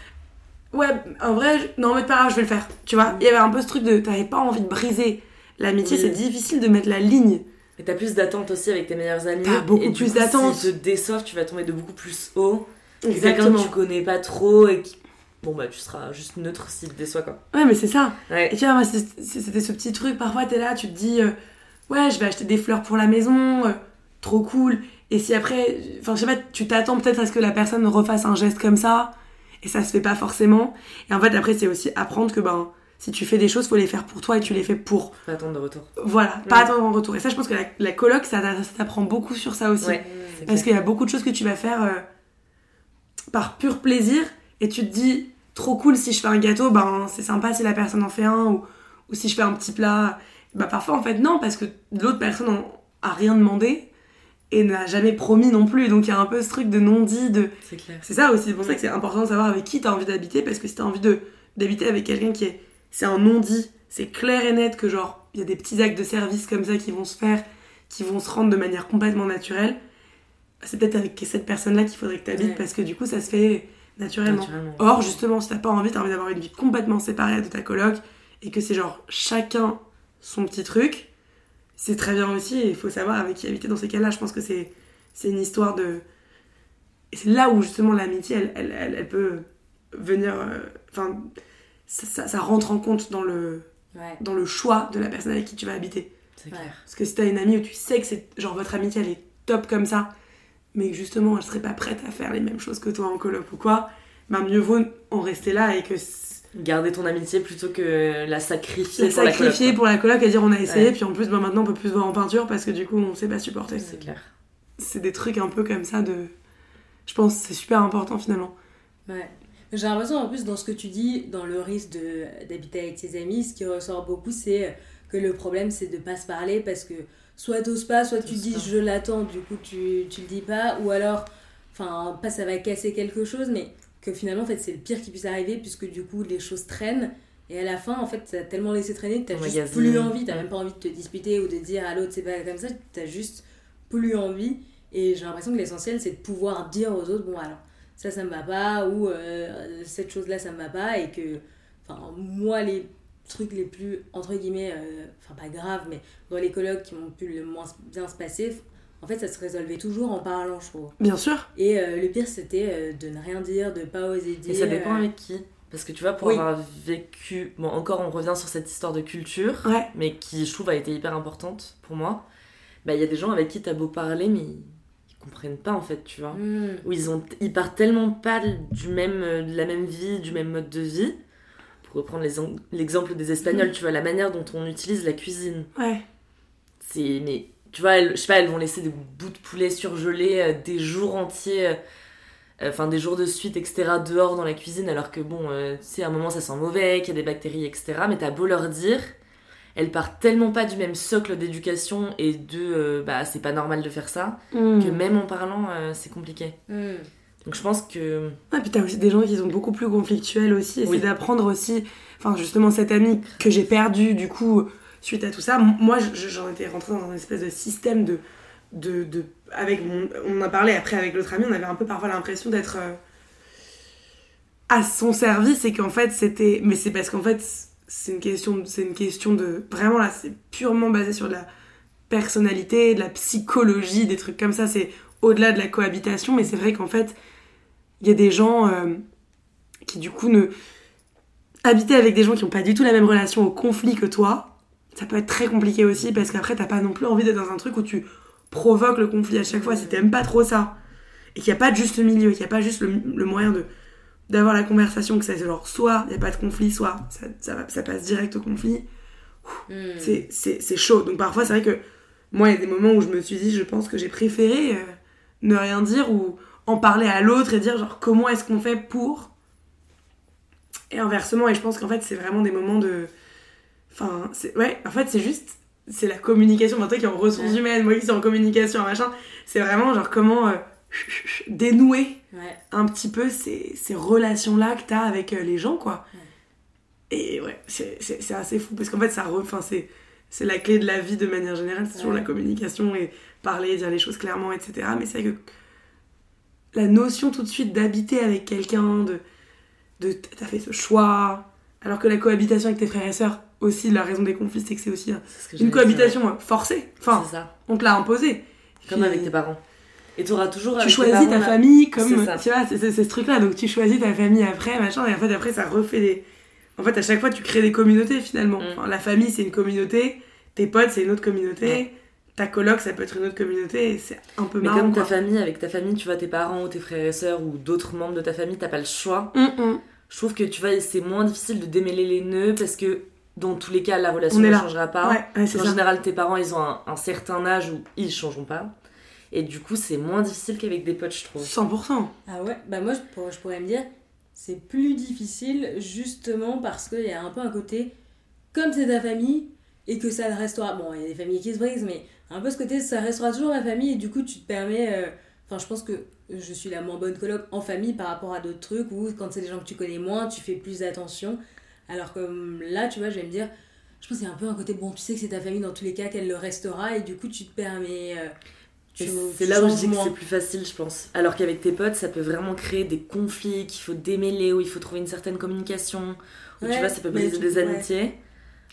ouais, en vrai, je- non, mais pas grave, je vais le faire. Tu vois, il y avait un peu ce truc de, t'avais pas envie de briser. L'amitié, Oui. c'est difficile de mettre la ligne. Et t'as plus d'attentes aussi avec tes meilleurs amis. T'as beaucoup et du plus coup, d'attentes. Si te déçoivent, tu vas tomber de beaucoup plus haut. que Quelqu'un que tu connais pas trop et qui. Bon bah tu seras juste neutre s'il te déçoit quoi. Ouais, mais c'est ça. Et tu vois, c'était ce petit truc. Parfois, t'es là, tu te dis, euh, ouais, je vais acheter des fleurs pour la maison, euh, trop cool. Et si après, enfin, je sais pas, tu t'attends peut-être à ce que la personne refasse un geste comme ça, et ça se fait pas forcément. Et en fait, après, c'est aussi apprendre que, ben, si tu fais des choses, faut les faire pour toi et tu les fais pour. Pas attendre de retour. Voilà, pas attendre en retour. Et ça, je pense que la, la coloc, ça, ça t'apprend beaucoup sur ça aussi. Ouais, Parce qu'il y a beaucoup de choses que tu vas faire euh, par pur plaisir et tu te dis trop cool si je fais un gâteau, ben c'est sympa si la personne en fait un ou, ou si je fais un petit plat. Bah parfois en fait non parce que l'autre personne en- a rien demandé et n'a jamais promis non plus. Donc il y a un peu ce truc de non-dit, de... C'est clair. C'est ça aussi, c'est pour ça que c'est important de savoir avec qui t'as envie d'habiter parce que si t'as envie de d'habiter avec quelqu'un qui est... C'est un non-dit, c'est clair et net que genre il y a des petits actes de service comme ça qui vont se faire, qui vont se rendre de manière complètement naturelle. C'est peut-être avec cette personne-là qu'il faudrait que t'habites Ouais. parce que du coup ça se fait naturellement. Naturellement. Or, justement, si t'as pas envie, t'as envie d'avoir une vie complètement séparée de ta coloc et que c'est genre chacun son petit truc, c'est très bien aussi et il faut savoir avec qui habiter dans ces cas-là. Je pense que c'est c'est une histoire de. Et c'est là où justement l'amitié, elle, elle, elle, elle peut venir. euh, Enfin, ça, ça, ça rentre en compte dans le, Ouais. dans le choix de la personne avec qui tu vas habiter. C'est clair. Parce que si t'as une amie où tu sais que c'est genre votre amitié elle est top comme ça, mais que justement elle serait pas prête à faire les mêmes choses que toi en coloc ou quoi, bah mieux vaut en rester là et que Garder ton amitié plutôt que la sacrifier la pour la sacrifier coloc, pour la coloc et dire on a essayé, Ouais. puis en plus bah, maintenant on peut plus se voir en peinture parce que du coup on sait pas supporter. quoi. C'est clair. C'est des trucs un peu comme ça de. Je pense que c'est super important finalement. Ouais. J'ai l'impression en plus dans ce que tu dis, dans le risque d'habiter avec ses amis, ce qui ressort beaucoup, c'est que le problème c'est de pas se parler parce que soit t'oses pas, soit tu dis pas. je l'attends, du coup tu, tu le dis pas, ou alors, enfin, pas ça va casser quelque chose, mais que finalement en fait c'est le pire qui puisse arriver puisque du coup les choses traînent. Et à la fin, en fait, t'as tellement laissé traîner que t'as juste plus envie, t'as même pas envie de te disputer ou de dire à l'autre c'est pas comme ça, t'as juste plus envie. Et j'ai l'impression que l'essentiel c'est de pouvoir dire aux autres, bon alors, ça ça me va pas ou euh, cette chose là ça me va pas et que enfin moi les trucs les plus entre guillemets euh, enfin pas graves mais dans les colloques qui m'ont pu le moins bien se passer en fait ça se résolvait toujours en parlant je trouve Bien sûr. et euh, le pire c'était euh, de ne rien dire de pas oser dire Et ça dépend avec qui. Parce que tu vois, pour Oui. avoir vécu. Bon, encore, on revient sur cette histoire de culture, Ouais. mais qui, je trouve, a été hyper importante pour moi. Bah, il y a des gens avec qui t'as beau parler, mais ils ils comprennent pas, en fait, tu vois. hmm, Où ils, ont, ils partent tellement pas du même, de la même vie, du même mode de vie. Pour reprendre l'exemple des Espagnols, tu vois, la manière dont on utilise la cuisine. Ouais. C'est. Mais. Tu vois, elles, je sais pas, elles vont laisser des bouts de poulet surgelés euh, des jours entiers, euh, enfin des jours de suite, etc., dehors dans la cuisine, alors que bon, euh, tu sais, à un moment ça sent mauvais, qu'il y a des bactéries, etc. Mais t'as beau leur dire, elles partent tellement pas du même socle d'éducation et de euh, bah c'est pas normal de faire ça, Mm. que même en parlant, euh, c'est compliqué. hmm. Donc je pense que. Ah, puis t'as aussi des gens qui sont beaucoup plus conflictuels aussi. Et Oui. c'est d'apprendre aussi. Enfin, justement, cette amie que j'ai perdue, du coup, suite à tout ça, moi, je- j'en étais rentrée dans un espèce de système de. de, de avec mon, on en a parlé après avec l'autre amie, on avait un peu parfois l'impression d'être. euh, à son service et qu'en fait, c'était. Mais c'est parce qu'en fait, c'est une question, c'est une question de. Vraiment, là, c'est purement basé sur de la personnalité, de la psychologie, des trucs comme ça. C'est au-delà de la cohabitation, mais c'est vrai qu'en fait, il y a des gens euh, qui du coup ne habiter avec des gens qui n'ont pas du tout la même relation au conflit que toi, ça peut être très compliqué aussi parce qu'après t'as pas non plus envie d'être dans un truc où tu provoques le conflit à chaque fois si t'aimes pas trop ça et qu'il n'y a pas de juste milieu, qu'il n'y a pas juste le, le moyen de d'avoir la conversation que c'est genre soit il n'y a pas de conflit, soit ça, ça, va- ça passe direct au conflit, Hmm. c'est chaud. Donc parfois c'est vrai que moi il y a des moments où je me suis dit je pense que j'ai préféré euh, ne rien dire ou en parler à l'autre et dire genre comment est-ce qu'on fait pour? Et inversement et je pense qu'en fait c'est vraiment des moments de enfin ouais en fait c'est juste c'est la communication. Enfin toi qui es en ressources Ouais. humaines moi qui suis en communication machin c'est vraiment genre comment euh, dénouer ouais. un petit peu ces, ces relations là que t'as avec euh, les gens quoi. Ouais. et ouais c'est assez fou parce qu'en fait ça enfin, c'est c'est la clé de la vie de manière générale c'est toujours la communication et parler dire les choses clairement etc mais c'est vrai que la notion tout de suite d'habiter avec quelqu'un de de t'as fait ce choix alors que la cohabitation avec tes frères et sœurs aussi la raison des conflits c'est que c'est aussi c'est ce que une cohabitation euh, forcée enfin ça. on te l'a imposé Comme Puis- avec tes parents. Et t'auras toujours. tu tes choisis parents, ta famille comme tu vois c'est ce truc là donc tu choisis ta famille après machin et en fait après ça refait des en fait à chaque fois tu crées des communautés finalement Mm. Enfin, la famille c'est une communauté tes potes c'est une autre communauté Ouais. Ta coloc ça peut être une autre communauté et c'est un peu Mais marrant comme ta quoi. famille, avec ta famille, tu vois, tes parents ou tes frères et sœurs ou d'autres membres de ta famille, t'as pas le choix. Mm, mm. je trouve que tu vois, c'est moins difficile de démêler les nœuds parce que dans tous les cas, la relation ne changera pas. Ouais, ouais, en ça. général, tes parents, ils ont un, un certain âge où ils changeront pas. Et du coup, c'est moins difficile qu'avec des potes, je trouve. 100%. Ah ouais, bah moi je pourrais, je pourrais me dire, c'est plus difficile justement parce qu'il y a un peu un côté, comme c'est ta famille et que ça restera, bon il y a des familles qui se brisent, mais un peu ce côté, ça restera toujours ma famille et du coup tu te permets, euh, enfin je pense que je suis la moins bonne coloc en famille par rapport à d'autres trucs où quand c'est des gens que tu connais moins, tu fais plus attention. Alors que hum, là, tu vois, je vais me dire, je pense qu'il y a un peu un côté, bon tu sais que c'est ta famille dans tous les cas, qu'elle le restera et du coup tu te permets... euh, C'est là où je dis que c'est plus facile, je pense. Alors qu'avec tes potes, ça peut vraiment créer des conflits qu'il faut démêler, où il faut trouver une certaine communication, où tu vois, ça peut briser des ouais. amitiés.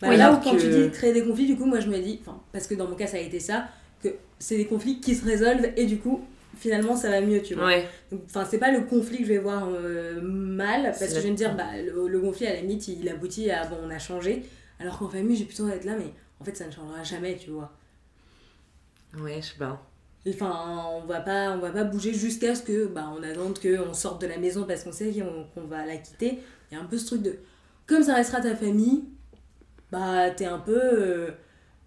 Bah, Oui, là où quand tu dis créer des conflits, du coup, moi je me dis, parce que dans mon cas ça a été ça, que c'est des conflits qui se résolvent et du coup, finalement ça va mieux, tu vois. Ouais. Enfin, c'est pas le conflit que je vais voir euh, mal, parce que je vais me dire, bah, le, le conflit à la limite il aboutit à bon, on a changé, alors qu'en famille j'ai plutôt envie d'être là, mais en fait ça ne changera jamais, tu vois. Ouais, je sais pas. Enfin, on va pas, on va pas bouger jusqu'à ce que, bah, on attende qu'on sorte de la maison parce qu'on sait qu'on qu'on va la quitter. Il y a un peu ce truc de, comme ça restera ta famille, bah, t'es un peu, euh,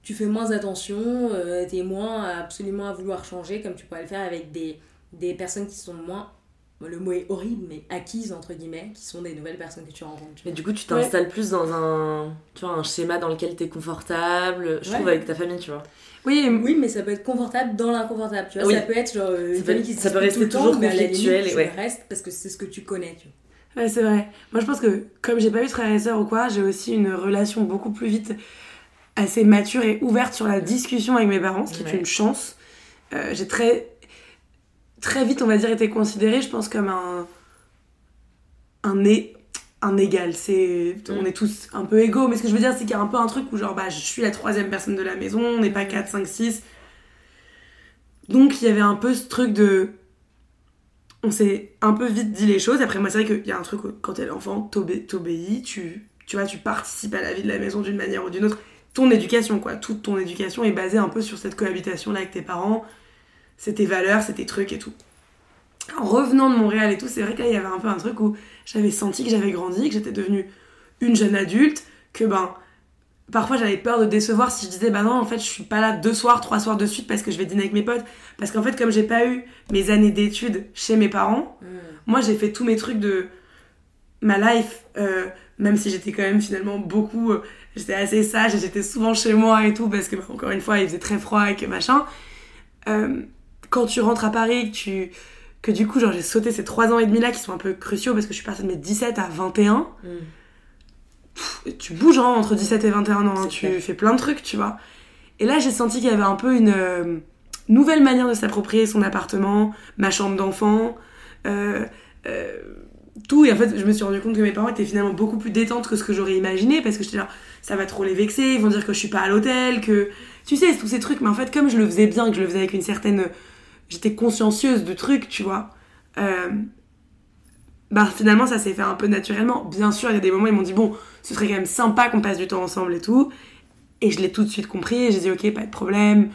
tu fais moins attention, euh, t'es moins absolument à vouloir changer comme tu pourrais le faire avec des, des personnes qui sont moins, le mot est horrible, mais acquises entre guillemets, qui sont des nouvelles personnes que tu rencontres. tu Mais vois. du coup, tu t'installes plus dans un, tu vois, un schéma dans lequel t'es confortable, je Ouais. trouve, avec ta famille, tu vois. Oui, Oui, mais ça peut être confortable dans l'inconfortable, tu vois. Oui. Ça peut être genre euh, une Ça peut- famille qui se ça peut rester tout le temps, toujours mais à la limite, et ouais. restes parce que c'est ce que tu connais, tu vois. Ouais, c'est vrai. Moi, je pense que comme j'ai pas eu de frères et sœurs ou quoi, j'ai aussi une relation beaucoup plus vite assez mature et ouverte sur la discussion avec mes parents, ce qui est une chance. Euh, j'ai très très vite, on va dire, été considérée, je pense, comme un un é- un égal. C'est on Mm. est tous un peu égaux, mais ce que je veux dire, c'est qu'il y a un peu un truc où genre bah je suis la troisième personne de la maison, on n'est pas 4, 5, 6. Donc il y avait un peu ce truc de on s'est un peu vite dit les choses. Après, moi, c'est vrai qu'il y a un truc quand t'es l'enfant, t'obé- t'obéis, tu, tu vois, tu participes à la vie de la maison d'une manière ou d'une autre. Ton éducation, quoi. Toute ton éducation est basée un peu sur cette cohabitation-là avec tes parents. C'est tes valeurs, c'est tes trucs et tout. En revenant de Montréal et tout, c'est vrai que là, il y avait un peu un truc où j'avais senti que j'avais grandi, que j'étais devenue une jeune adulte, que ben, parfois j'avais peur de décevoir si je disais, bah non, en fait, je suis pas là deux soirs, trois soirs de suite parce que je vais dîner avec mes potes. Parce qu'en fait, comme j'ai pas eu mes années d'études chez mes parents, moi j'ai fait tous mes trucs de ma life, euh, même si j'étais quand même finalement beaucoup, euh, j'étais assez sage et j'étais souvent chez moi et tout, parce que bah, encore une fois il faisait très froid et que machin. Euh, quand tu rentres à Paris, que tu que du coup genre j'ai sauté ces trois ans et demi là qui sont un peu cruciaux parce que je suis partie de mes 17 à 21 pff, tu bouges hein, entre 17 et 21 ans, hein, tu clair. fais plein de trucs, tu vois. Et là, j'ai senti qu'il y avait un peu une euh, nouvelle manière de s'approprier son appartement, ma chambre d'enfant, euh, euh, tout. Et en fait, je me suis rendu compte que mes parents étaient finalement beaucoup plus détentes que ce que j'aurais imaginé, parce que j'étais là, ça va trop les vexer, ils vont dire que je suis pas à l'hôtel, que. Tu sais, tous ces trucs, mais en fait, comme je le faisais bien, que je le faisais avec une certaine. J'étais consciencieuse de trucs, tu vois. Bah finalement ça s'est fait un peu naturellement. Bien sûr, il y a des moments ils m'ont dit bon, ce serait quand même sympa qu'on passe du temps ensemble et tout. Et je l'ai tout de suite compris et j'ai dit ok, pas de problème.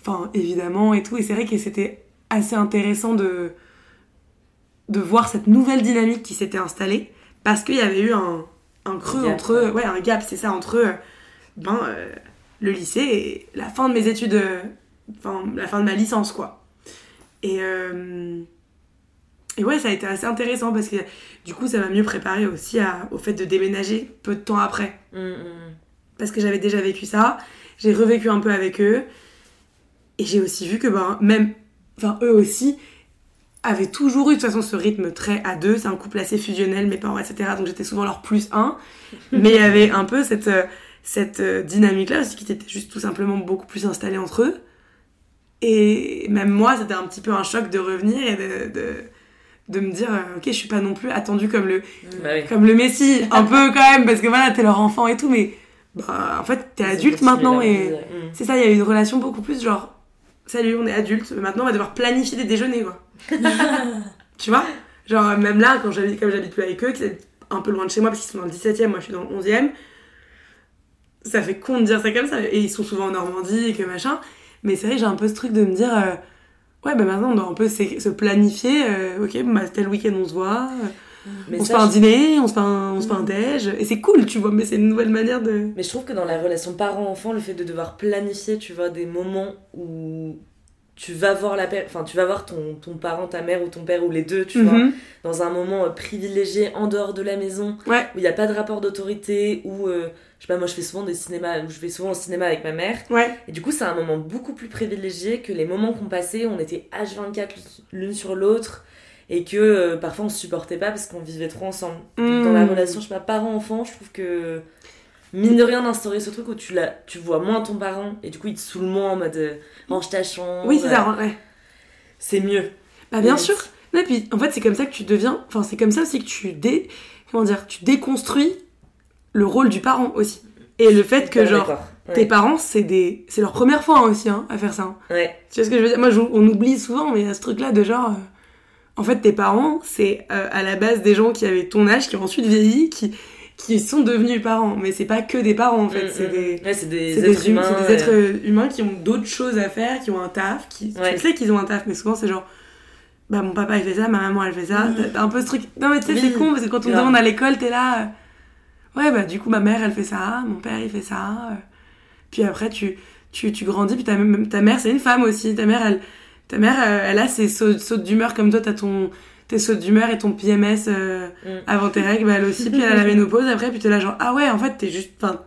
Enfin, évidemment et tout. Et c'est vrai que c'était assez intéressant de de voir cette nouvelle dynamique qui s'était installée parce qu'il y avait eu un, un creux gap, entre ouais. ouais un gap c'est ça entre euh, ben euh, le lycée et la fin de mes études euh, enfin la fin de ma licence quoi et euh, et ouais ça a été assez intéressant parce que du coup ça m'a mieux préparé aussi à- au fait de déménager peu de temps après Mm, mm. parce que j'avais déjà vécu ça j'ai revécu un peu avec eux et j'ai aussi vu que ben même enfin eux aussi avaient toujours eu de toute façon ce rythme très à deux c'est un couple assez fusionnel mes parents etc donc j'étais souvent leur plus un mais il y avait un peu cette euh, cette dynamique là aussi qui était juste tout simplement beaucoup plus installée entre eux et même moi c'était un petit peu un choc de revenir et de, de, de me dire euh, ok je suis pas non plus attendue comme le Bah oui. comme le Messi, un peu quand même, parce que voilà, t'es leur enfant et tout, mais bah, en fait, t'es adulte maintenant et c'est ça, il y a eu une relation beaucoup plus genre, salut, on est adulte, maintenant on va devoir planifier des déjeuners, quoi. tu vois? Genre, même là, quand j'habite, comme j'habite plus avec eux, qui habitent un peu loin de chez moi, parce qu'ils sont dans le 17 e moi je suis dans le 11 e ça fait con de dire ça comme ça, et ils sont souvent en Normandie et que machin, mais c'est vrai, j'ai un peu ce truc de me dire, euh, ouais, bah maintenant on doit un peu se planifier, euh, ok, bah tel week-end on se voit. euh, Mais on se fait un je- dîner, on se fait un, on se fait un Mm. déj, et c'est cool, tu vois, mais c'est une nouvelle manière de. Mais je trouve que dans la relation parent-enfant, le fait de devoir planifier, tu vois, des moments où tu vas voir la enfin tu vas voir ton, ton parent, ta mère ou ton père ou les deux, tu vois, Mhm. dans un moment euh, privilégié en dehors de la maison, Ouais. où il n'y a pas de rapport d'autorité, où euh, sais pas, moi je fais souvent des cinémas, je vais souvent au cinéma avec ma mère, Ouais. et du coup c'est un moment beaucoup plus privilégié que les moments qu'on passait, on était H24 l'une sur l'autre, et que euh, parfois on se supportait pas parce qu'on vivait trop ensemble. Dans la Mm. relation, je sais pas, parent-enfant, je trouve que mine de rien d'instaurer ce truc où tu, la, tu vois moins ton parent et du coup il te saule moins en mode euh, range ta chambre. Oui, c'est ça, ouais. C'est mieux. Bah bien sûr. Et puis en fait c'est comme ça que tu deviens, enfin c'est comme ça aussi que tu dé, comment dire, tu déconstruis le rôle du parent aussi. Et le fait que Hyper genre. Ouais. tes parents c'est des, c'est leur première fois hein, aussi hein, à faire ça. hein. Ouais. Tu vois ce que je veux dire? Moi je- on oublie souvent mais il y a ce truc là de genre, euh, en fait tes parents c'est euh, à la base des gens qui avaient ton âge qui ont ensuite vieilli qui qui sont devenus parents. Mais c'est pas que des parents en fait, Mm, c'est mm, des. Ouais, c'est des c'est êtres des, hum- humains. c'est des êtres euh, humains qui ont d'autres choses à faire, qui ont un taf, qui tu sais qu'ils ont un taf, mais souvent c'est genre bah mon papa il fait ça, ma maman elle fait ça. T'as- t'as un peu ce truc. Non mais tu sais Oui, c'est con parce que quand on te demande à l'école t'es là, euh, ouais bah du coup ma mère elle fait ça, mon père il fait ça, euh. puis après tu tu, tu grandis puis ta, ta mère c'est une femme aussi, ta mère elle ta mère euh, elle a ses sautes, sautes d'humeur comme toi t'as ton tes sautes d'humeur et ton PMS euh, Mm. avant tes règles, bah elle aussi, puis elle a la ménopause après, puis t'es là genre, ah ouais, en fait, t'es juste, enfin,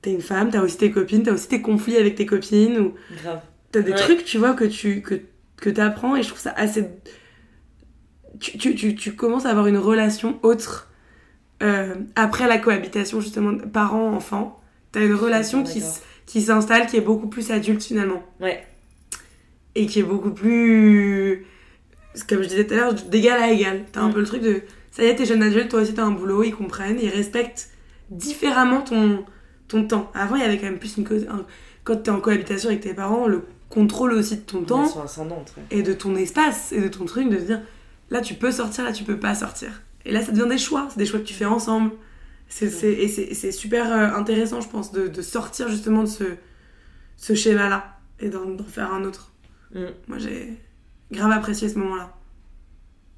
t'es une femme, t'as aussi tes copines, t'as aussi tes conflits avec tes copines, ou Grave. t'as des Ouais. trucs, tu vois, que tu, que, que t'apprends, et je trouve ça assez. Tu, tu, tu, tu commences à avoir une relation autre euh, après la cohabitation, justement, parent-enfant. T'as une relation qui, qui s'installe, qui est beaucoup plus adulte finalement. Ouais. Et qui est beaucoup plus. Comme je disais tout à l'heure, d'égal à égal. T'as un Mm. peu le truc de. Ça y est, t'es jeune adulte, toi aussi t'as un boulot, ils comprennent, ils respectent différemment ton, ton temps. Avant, il y avait quand même plus une cause. un- Quand t'es en cohabitation avec tes parents, le contrôle aussi de ton temps ouais. et de ton espace et de ton truc, de se dire là tu peux sortir, là tu peux pas sortir. Et là ça devient des choix, c'est des choix que tu fais ensemble. C'est, c'est- et c'est, super euh, intéressant, je pense, de, de sortir justement de ce, ce schéma-là et d'en, d'en faire un autre. Mm. Moi j'ai grave apprécié ce moment-là.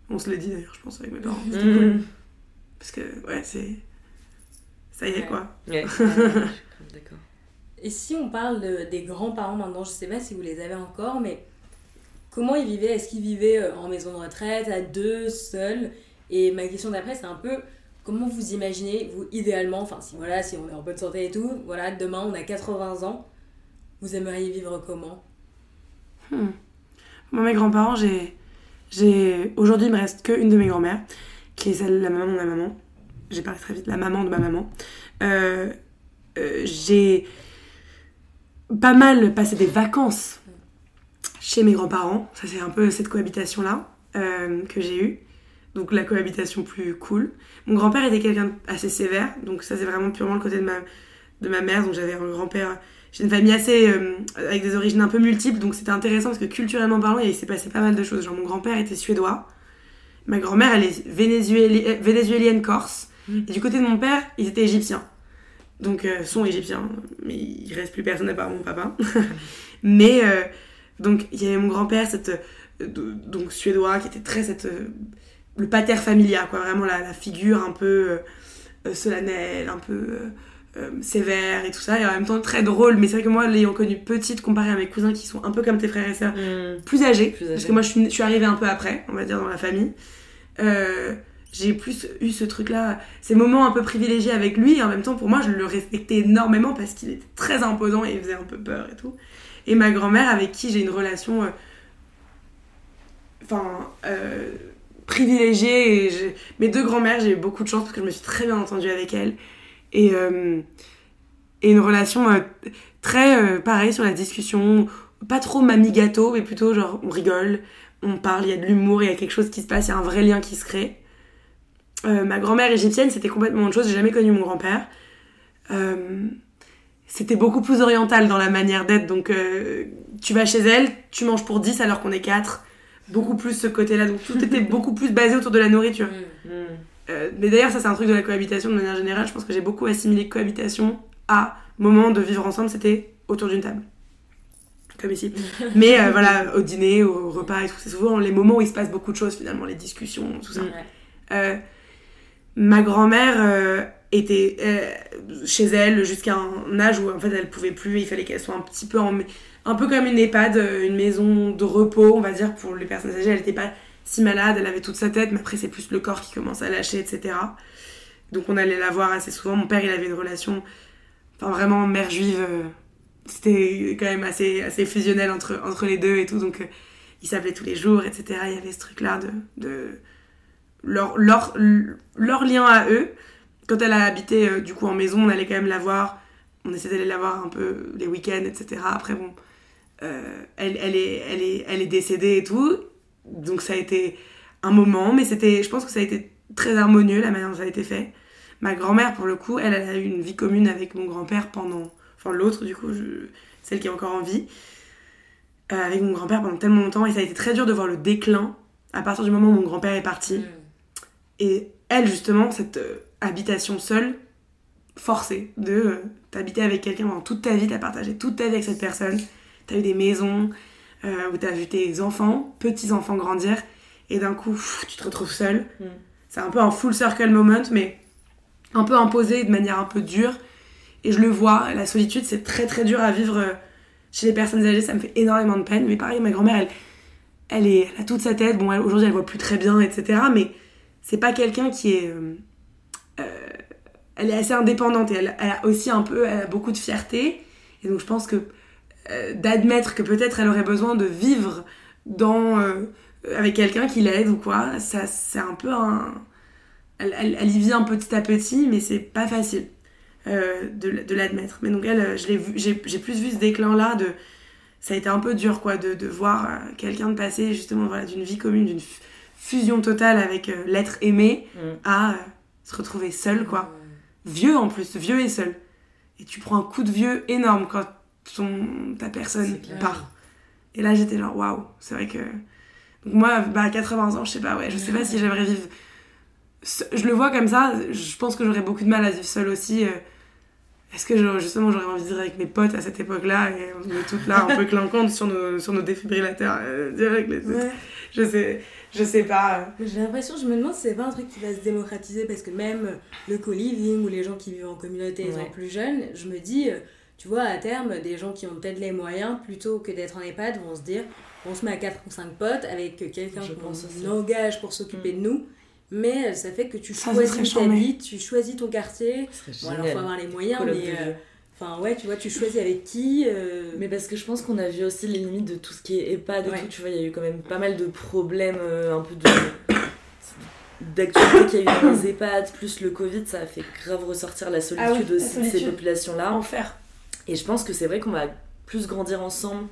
On se l'est dit d'ailleurs, je pense, avec mes parents. C'était Mm. cool. Parce que, ouais, c'est. Ça y est Ouais. quoi. Ouais. je suis grave D'accord. Et si on parle de- des grands-parents maintenant, je sais pas si vous les avez encore, mais comment ils vivaient? Est-ce qu'ils vivaient euh, en maison de retraite, à deux, seuls? Et ma question d'après, c'est un peu comment vous imaginez, vous idéalement, enfin si voilà, si on est en bonne santé et tout, voilà, demain on a 80 ans, vous aimeriez vivre comment? Moi, mes grands-parents, j'ai. Aujourd'hui, il me reste qu'une de mes grand-mères, qui est celle, la maman de ma maman. J'ai parlé très vite, la maman de ma maman. Euh, euh, j'ai pas mal passé des vacances chez mes grands-parents. Ça, c'est un peu cette cohabitation-là euh, que j'ai eue. Donc, la cohabitation plus cool. Mon grand-père était quelqu'un assez sévère, donc ça, c'est vraiment purement le côté de ma, de ma mère. Donc, j'avais un grand-père. J'ai une famille assez. euh, avec des origines un peu multiples, donc c'était intéressant parce que culturellement parlant, il s'est passé pas mal de choses. Genre, mon grand-père était suédois. Ma grand-mère, elle est vénézuéli- euh, vénézuélienne corse. Mm. Et du côté de mon père, ils étaient égyptiens. Donc, euh, sont égyptiens. Mais il reste plus personne à part mon papa. mais, euh, donc, il y avait mon grand-père, cette, donc suédois, qui était très cette. Le pater familia, quoi. Vraiment la, la figure un peu euh, euh, solennelle, un peu. euh, euh, sévère et tout ça, et en même temps très drôle. Mais c'est vrai que moi, l'ayant connu petite, comparé à mes cousins qui sont un peu comme tes frères et sœurs, Mm. plus âgés, Plus parce que moi je suis, je suis arrivée un peu après, on va dire, dans la famille. Euh, j'ai plus eu ce truc-là, ces moments un peu privilégiés avec lui, et en même temps, pour moi, je le respectais énormément parce qu'il était très imposant et il faisait un peu peur et tout. Et ma grand-mère, avec qui j'ai une relation. Enfin. Privilégiée. Mes deux grand-mères, j'ai eu beaucoup de chance parce que je me suis très bien entendue avec elles. Et, euh, une relation euh, très euh, pareil sur la discussion, pas trop mamie gâteau, mais plutôt genre on rigole, on parle, il y a de l'humour, il y a quelque chose qui se passe, il y a un vrai lien qui se crée. Euh, ma grand-mère égyptienne, c'était complètement autre chose, j'ai jamais connu mon grand-père. C'était beaucoup plus oriental dans la manière d'être, donc tu vas chez elle, tu manges pour 10 alors qu'on est 4. Beaucoup plus ce côté-là, donc tout était beaucoup plus basé autour de la nourriture. Mm. Euh, mais d'ailleurs, ça c'est un truc de la cohabitation de manière générale. Je pense que j'ai beaucoup assimilé cohabitation à moment de vivre ensemble, c'était autour d'une table. Comme ici. Mais euh, voilà, au dîner, au repas et tout, c'est souvent les moments où il se passe beaucoup de choses finalement, les discussions, tout ça. Mm. Ouais. Euh, ma grand-mère était chez elle jusqu'à un âge où en fait elle pouvait plus, il fallait qu'elle soit un petit peu en, un peu comme une EHPAD, une maison de repos, on va dire pour les personnes âgées. Elle n'était pas si malade, elle avait toute sa tête, mais après c'est plus le corps qui commence à lâcher, etc. Donc on allait la voir assez souvent. Mon père, il avait une relation, enfin vraiment mère juive. Euh, c'était quand même assez, assez fusionnel entre, entre les deux et tout. Donc euh, ils s'appelaient tous les jours, etc. Il y avait ce truc-là de, de leur, leur, leur lien à eux. Quand elle a habité euh, du coup en maison, on allait quand même la voir. On essayait d'aller la voir un peu les week-ends, etc. Après, bon, elle, elle, est, elle, est, elle est décédée et tout. Donc ça a été un moment, mais c'était, je pense que ça a été très harmonieux la manière dont ça a été fait. Ma grand-mère, pour le coup, elle, a eu une vie commune avec mon grand-père pendant. Enfin, l'autre, du coup, celle qui est encore en vie. Euh, avec mon grand-père pendant tellement longtemps. Et ça a été très dur de voir le déclin à partir du moment où mon grand-père est parti. Mm. Et elle, justement, cette euh, habitation seule, forcée, de euh, t'habiter avec quelqu'un pendant toute ta vie, t'as partagé toute ta vie avec cette personne, t'as eu des maisons, où t'as vu tes enfants, petits-enfants grandir, et d'un coup, tu te retrouves seule. Mm. C'est un peu un full circle moment, mais un peu imposé de manière un peu dure. Et je le vois, la solitude, c'est très très dur à vivre euh, chez les personnes âgées, ça me fait énormément de peine. Mais pareil, ma grand-mère, elle, elle, est, a toute sa tête. Bon, aujourd'hui, elle voit plus très bien, etc. Mais c'est pas quelqu'un qui est. Euh, euh, elle est assez indépendante et elle, a aussi un peu. Elle a beaucoup de fierté. Et donc, je pense que d'admettre que peut-être elle aurait besoin de vivre dans avec quelqu'un qui l'aide ou quoi, ça c'est un peu un. Elle, elle, y vient petit à petit, mais c'est pas facile euh, de, de l'admettre. Mais donc elle, euh, j'ai plus vu ce déclin-là de. Ça a été un peu dur quoi de, de voir euh, quelqu'un de passer justement voilà, d'une vie commune, d'une fusion totale avec l'être aimé mm. à se retrouver seul quoi. Vieux en plus, vieux et seul. Et tu prends un coup de vieux énorme quand ton, ta personne part. Et là j'étais genre waouh, c'est vrai que moi, bah, à 80 ans, je sais pas, ouais, je sais pas si j'aimerais vivre. Je le vois comme ça, je pense que j'aurais beaucoup de mal à vivre seule aussi. Euh. Est-ce que justement j'aurais envie de vivre avec mes potes à cette époque-là et on est toutes là un peu clinquantes sur nos, sur nos défibrillateurs euh, direct Je sais, je sais pas. J'ai l'impression, je me demande si c'est pas un truc qui va se démocratiser parce que même le co-living ou les gens qui vivent en communauté étant plus jeunes, je me dis, euh, tu vois, à terme, des gens qui ont peut-être les moyens, plutôt que d'être en EHPAD, vont se dire on se met à 4 ou 5 potes avec quelqu'un qu'on engage pour s'occuper mm. de nous. Mais ça fait que tu choisis ta vie, tu choisis ton quartier. Bon, alors faut avoir les moyens, mais. Euh, enfin, ouais, tu vois, tu choisis avec qui. Euh. Mais parce que je pense qu'on a vu aussi les limites de tout ce qui est EHPAD et tout. Tu vois, il y a eu quand même pas mal de problèmes, euh, un peu de. d'actualité qu'il y a eu dans les EHPAD, plus le Covid, ça a fait grave ressortir la solitude ah aussi de ces populations-là. Enfer. Et je pense que c'est vrai qu'on va plus grandir ensemble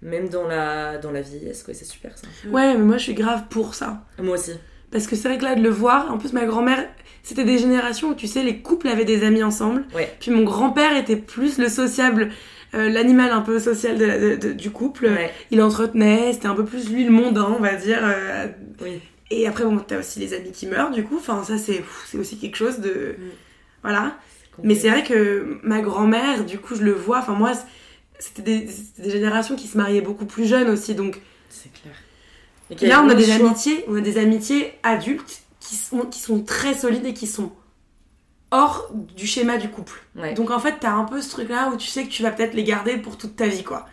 même dans la, dans la vieillesse, quoi, c'est super ça. Ouais, mais moi je suis grave pour ça. Moi aussi. Parce que c'est vrai que là, de le voir, en plus ma grand-mère, c'était des générations où tu sais, les couples avaient des amis ensemble. Ouais. Puis mon grand-père était plus le sociable, euh, l'animal un peu social de, du couple. Il entretenait, c'était un peu plus lui le mondain, on va dire. Euh, oui. Et après, bon, t'as aussi les amis qui meurent, du coup. Enfin, ça, c'est aussi quelque chose de. Mm. Voilà. Mais c'est vrai que ma grand-mère, du coup, je le vois. Enfin, moi, c'était des, des, générations qui se mariaient beaucoup plus jeunes aussi, donc. C'est clair. Et là, on a des amitiés, on a des amitiés adultes qui sont, qui sont très solides et qui sont hors du schéma du couple. Donc en fait, t'as un peu ce truc-là où tu sais que tu vas peut-être les garder pour toute ta vie, quoi.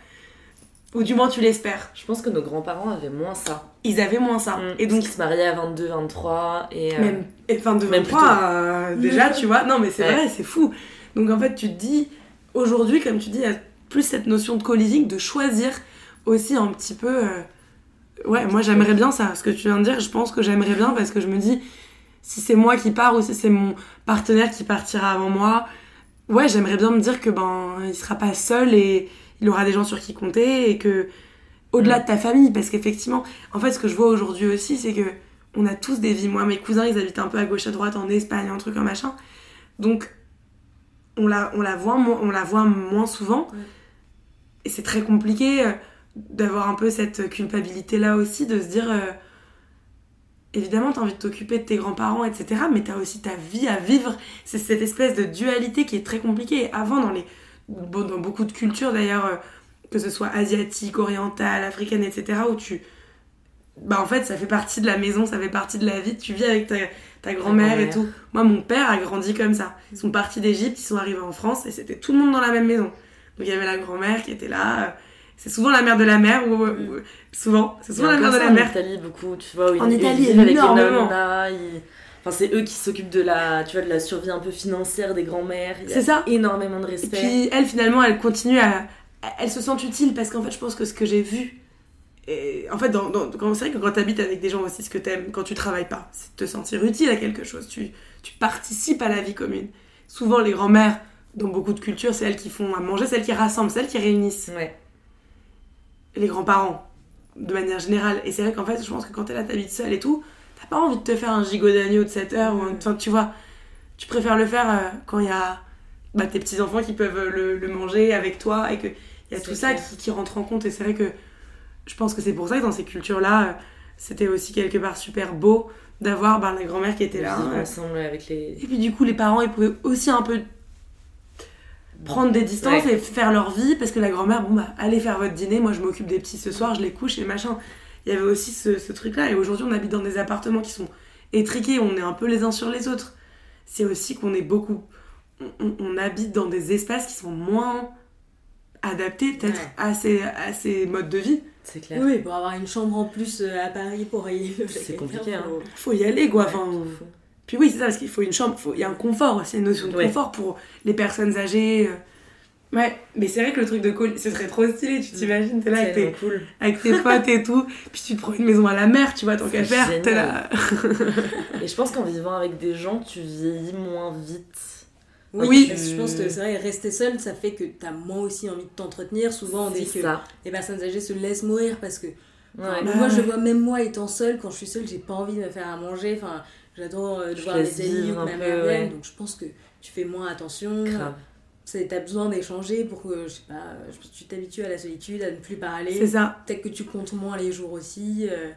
Ou du moins, tu l'espères. Je pense que nos grands-parents avaient moins ça. Ils avaient moins ça. Mm. Et donc. Ils se mariaient à 22, 23 et. Euh, même. Et 22, 23, euh, déjà, tu vois. Non, mais c'est vrai, c'est fou. Donc en fait, tu te dis, aujourd'hui, comme tu dis, plus cette notion de co-living, de choisir aussi un petit peu. Euh, ouais, moi j'aimerais bien ça. Ce que tu viens de dire, je pense que j'aimerais bien parce que je me dis, si c'est moi qui pars ou si c'est mon partenaire qui partira avant moi, ouais, j'aimerais bien me dire que ben il sera pas seul et il aura des gens sur qui compter et que au-delà de ta famille, parce qu'effectivement, en fait, ce que je vois aujourd'hui aussi, c'est que on a tous des vies. Moi, mes cousins, ils habitent un peu à gauche à droite en Espagne, un truc, un machin. Donc, on la, on la, voit, on la voit moins souvent. Et c'est très compliqué euh, d'avoir un peu cette culpabilité-là aussi, de se dire... Euh, évidemment, t'as envie de t'occuper de tes grands-parents, etc. Mais t'as aussi ta vie à vivre. C'est cette espèce de dualité qui est très compliquée. Avant, dans, les, dans beaucoup de cultures d'ailleurs, euh, que ce soit asiatique, orientale, africaine, etc., où tu bah en fait, ça fait partie de la maison, ça fait partie de la vie. Tu vis avec ta, ta grand-mère et tout. Moi, mon père a grandi comme ça. Ils sont partis d'Égypte, ils sont arrivés en France et c'était tout le monde dans la même maison. Donc il y avait la grand-mère qui était là. C'est souvent la mère de la mère ou, ou- souvent, c'est souvent la mère de la En mère. Italie, beaucoup, tu vois, où En ils, Italie, ils vivent avec les énormément. Enfin, c'est eux qui s'occupent de la, tu vois, de la survie un peu financière des grands-mères. C'est ça. Énormément de Et respect. puis elle, finalement, elle continue à. Elle se sent utile parce qu'en fait, je pense que ce que j'ai vu. Et en fait, dans, dans- quand- c'est vrai que quand tu habites avec des gens aussi, ce que t'aimes quand tu travailles pas, c'est te sentir utile à quelque chose. Tu, tu participes à la vie commune. Souvent, les grands-mères, dans beaucoup de cultures, c'est elles qui font à manger, c'est elles qui rassemblent, c'est elles qui réunissent. Ouais. Les grands-parents, de manière générale. Et c'est vrai qu'en fait, je pense que quand t'es là, t'habites seule et tout, t'as pas envie de te faire un gigot d'agneau de 7 heures. Enfin, tu vois, tu préfères le faire euh, quand il y a bah, tes petits-enfants qui peuvent euh, le, le manger avec toi et qu'il y a tout ça qui, qui rentre en compte. Et c'est vrai que je pense que c'est pour ça que dans ces cultures-là, euh, c'était aussi quelque part super beau d'avoir bah, la grand-mère qui était là. Vivre ensemble avec les. et puis du coup, les parents, ils pouvaient aussi un peu prendre des distances Ouais. et faire leur vie parce que la grand-mère, bon bah, allez faire votre dîner, moi je m'occupe des petits ce soir, je les couche et machin. Il y avait aussi ce, ce truc-là. Et aujourd'hui, on habite dans des appartements qui sont étriqués, on est un peu les uns sur les autres. C'est aussi qu'on est beaucoup. On, on- on habite dans des espaces qui sont moins adaptés peut-être Ouais. à, ces, à ces modes de vie. C'est clair. Oui, pour avoir une chambre en plus euh, à Paris pour y C'est compliqué, hein. faut- y aller quoi. Ouais, Enfin, Fou. Puis oui, c'est ça, parce qu'il faut une chambre, il y a un confort aussi, une notion de Ouais. confort pour les personnes âgées. euh. Ouais, mais c'est vrai que le truc de colonie, ce serait trop stylé, tu t'imagines, t'es là avec tes, cool. avec tes potes et tout, puis tu te prends une maison à la mer, tu vois, tant qu'à C'est faire, t'es là. Et je pense qu'en vivant avec des gens, tu vieillis moins vite. Oui, Oui. parce que je pense que c'est vrai, rester seul, ça fait que t'as moins aussi envie de t'entretenir. Souvent, on dit C'est que ça. les personnes âgées se laissent mourir parce que Ouais. Enfin, Bah moi, je vois même moi étant seule, quand je suis seule, j'ai pas envie de me faire à manger. Enfin, j'adore euh, de Je voir mes amis ou ma mère ouais. donc je pense que tu fais moins attention. Grave. C'est- T'as besoin d'échanger pour que, je sais pas, euh, je pense que tu t'habitues à la solitude, à ne plus C'est parler. ça. Peut-être que tu comptes moins les jours aussi. euh,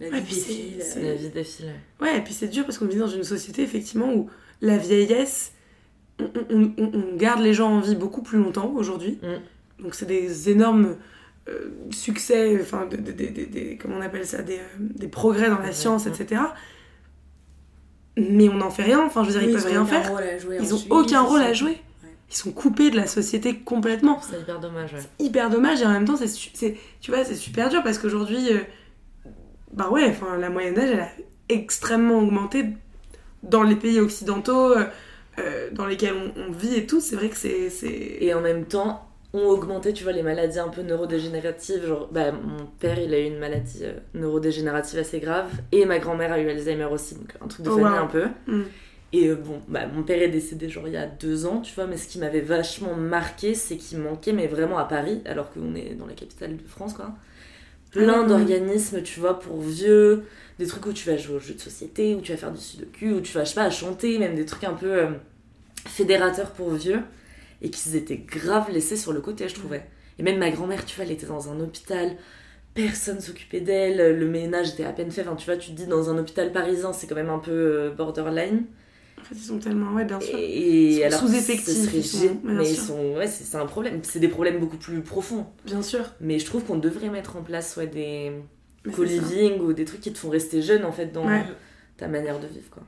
la Ouais, vie c'est- défile. c'est- La vie défile. Ouais, et puis c'est dur parce qu'on vit dans une société, effectivement, où la vieillesse, on, on- on- on garde les gens en vie beaucoup plus longtemps aujourd'hui. Mm. Donc c'est des énormes euh, succès, enfin, des, des- des- des- comment on appelle ça, des, euh, des progrès dans la science, mm. Mais on n'en fait rien, enfin, je veux dire, Oui, ils peuvent rien faire. Ils ont aucun rôle à c'est- jouer. Ils sont coupés de la société complètement. C'est hyper dommage, ouais. Hyper dommage et en même temps, c'est, su- c'est- tu vois, c'est super dur parce qu'aujourd'hui, euh, bah ouais, enfin, la moyenne d'âge, elle a extrêmement augmenté dans les pays occidentaux euh, euh, dans lesquels on, on vit et tout. C'est vrai que c'est. c'est... Et en même temps, ont augmenté, tu vois, les maladies un peu neurodégénératives. Genre, bah, mon père, il a eu une maladie euh, neurodégénérative assez grave. Et ma grand-mère a eu Alzheimer aussi. Donc, un truc de Oh, famille wow. un peu. Mm. Et euh, bon, bah, mon père est décédé genre il y a deux ans, tu vois, mais ce qui m'avait vachement marqué, c'est qu'il manquait, mais vraiment à Paris, alors qu'on est dans la capitale de France, quoi. Plein Ah, d'organismes, tu vois, pour vieux, des trucs où tu vas jouer aux jeux de société, où tu vas faire du sudoku, où tu vas, je sais pas, chanter, même des trucs un peu euh, fédérateurs pour vieux, et qu'ils étaient grave laissés sur le côté, je trouvais. Et même ma grand-mère, tu vois, elle était dans un hôpital, personne s'occupait d'elle, le ménage était à peine fait, enfin, tu vois, tu te dis, dans un hôpital parisien, c'est quand même un peu euh, borderline. En fait, ils sont tellement. Ouais, bien sûr. Et, Ils sont alors, sous-effectifs, ils sont- mais ils sont, ouais, c'est un problème. C'est des problèmes beaucoup plus profonds. Bien sûr. Mais je trouve qu'on devrait mettre en place ouais, des co-living ou des trucs qui te font rester jeune en fait dans Ouais. ta manière de vivre quoi.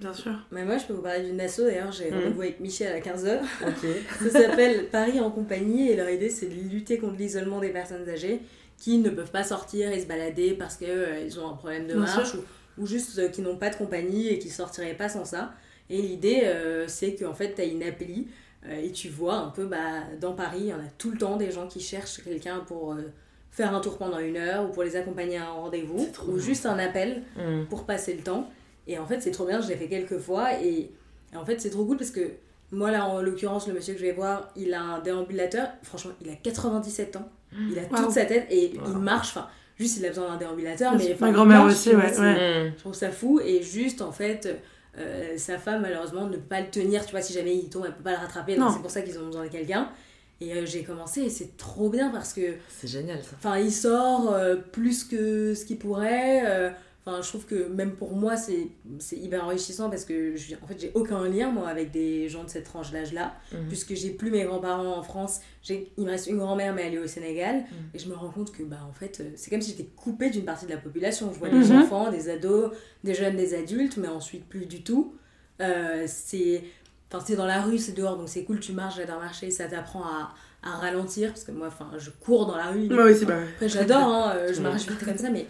Bien sûr. Mais moi, je peux vous parler d'une asso. D'ailleurs, j'ai Mhm. rendez-vous avec Michel à 15h. Ok. Ça s'appelle Paris en compagnie et leur idée c'est de lutter contre l'isolement des personnes âgées qui ne peuvent pas sortir et se balader parce qu'ils ont un problème de Bien marche ou, ou juste euh, qui n'ont pas de compagnie et qui sortiraient pas sans ça. Et l'idée euh, c'est qu'en fait tu as une appli euh, et tu vois un peu bah, dans Paris, il y en a tout le temps des gens qui cherchent quelqu'un pour euh, faire un tour pendant une heure ou pour les accompagner à un rendez-vous ou bien. juste un appel Mm. pour passer le temps. Et en fait, c'est trop bien, je l'ai fait quelques fois. Et, et en fait, c'est trop cool parce que moi, là, en l'occurrence, le monsieur que je vais voir, il a un déambulateur. Franchement, il a 97 ans. Il a toute sa tête et Wow. il marche. Enfin, juste, il a besoin d'un déambulateur. Mais, Ma grand-mère aussi, ouais. Mm. Je trouve ça fou. Et juste, en fait, euh, sa femme, malheureusement, ne peut pas le tenir. Tu vois, si jamais il tombe, elle peut pas le rattraper. Donc, c'est pour ça qu'ils ont besoin de quelqu'un. Et euh, j'ai commencé et c'est trop bien parce que C'est génial ça. Enfin, il sort euh, plus que ce qu'il pourrait. Enfin, je trouve que même pour moi, c'est c'est hyper enrichissant parce que je, en fait, j'ai aucun lien moi avec des gens de cette tranche d'âge-là, Mhm. puisque j'ai plus mes grands-parents en France. J'ai, il me reste une grand-mère, mais elle est au Sénégal. Mhm. Et je me rends compte que, bah, en fait, euh, c'est comme si j'étais coupée d'une partie de la population. Je vois Mhm. des enfants, des ados, des jeunes, des adultes, mais ensuite plus du tout. Euh, c'est. Enfin, c'est dans la rue, c'est dehors, donc c'est cool, tu marches, j'adore marcher, ça t'apprend à, à ralentir, parce que moi, enfin, je cours dans la rue. Bah. Après, j'adore, hein, euh, je marche vite comme ça, mais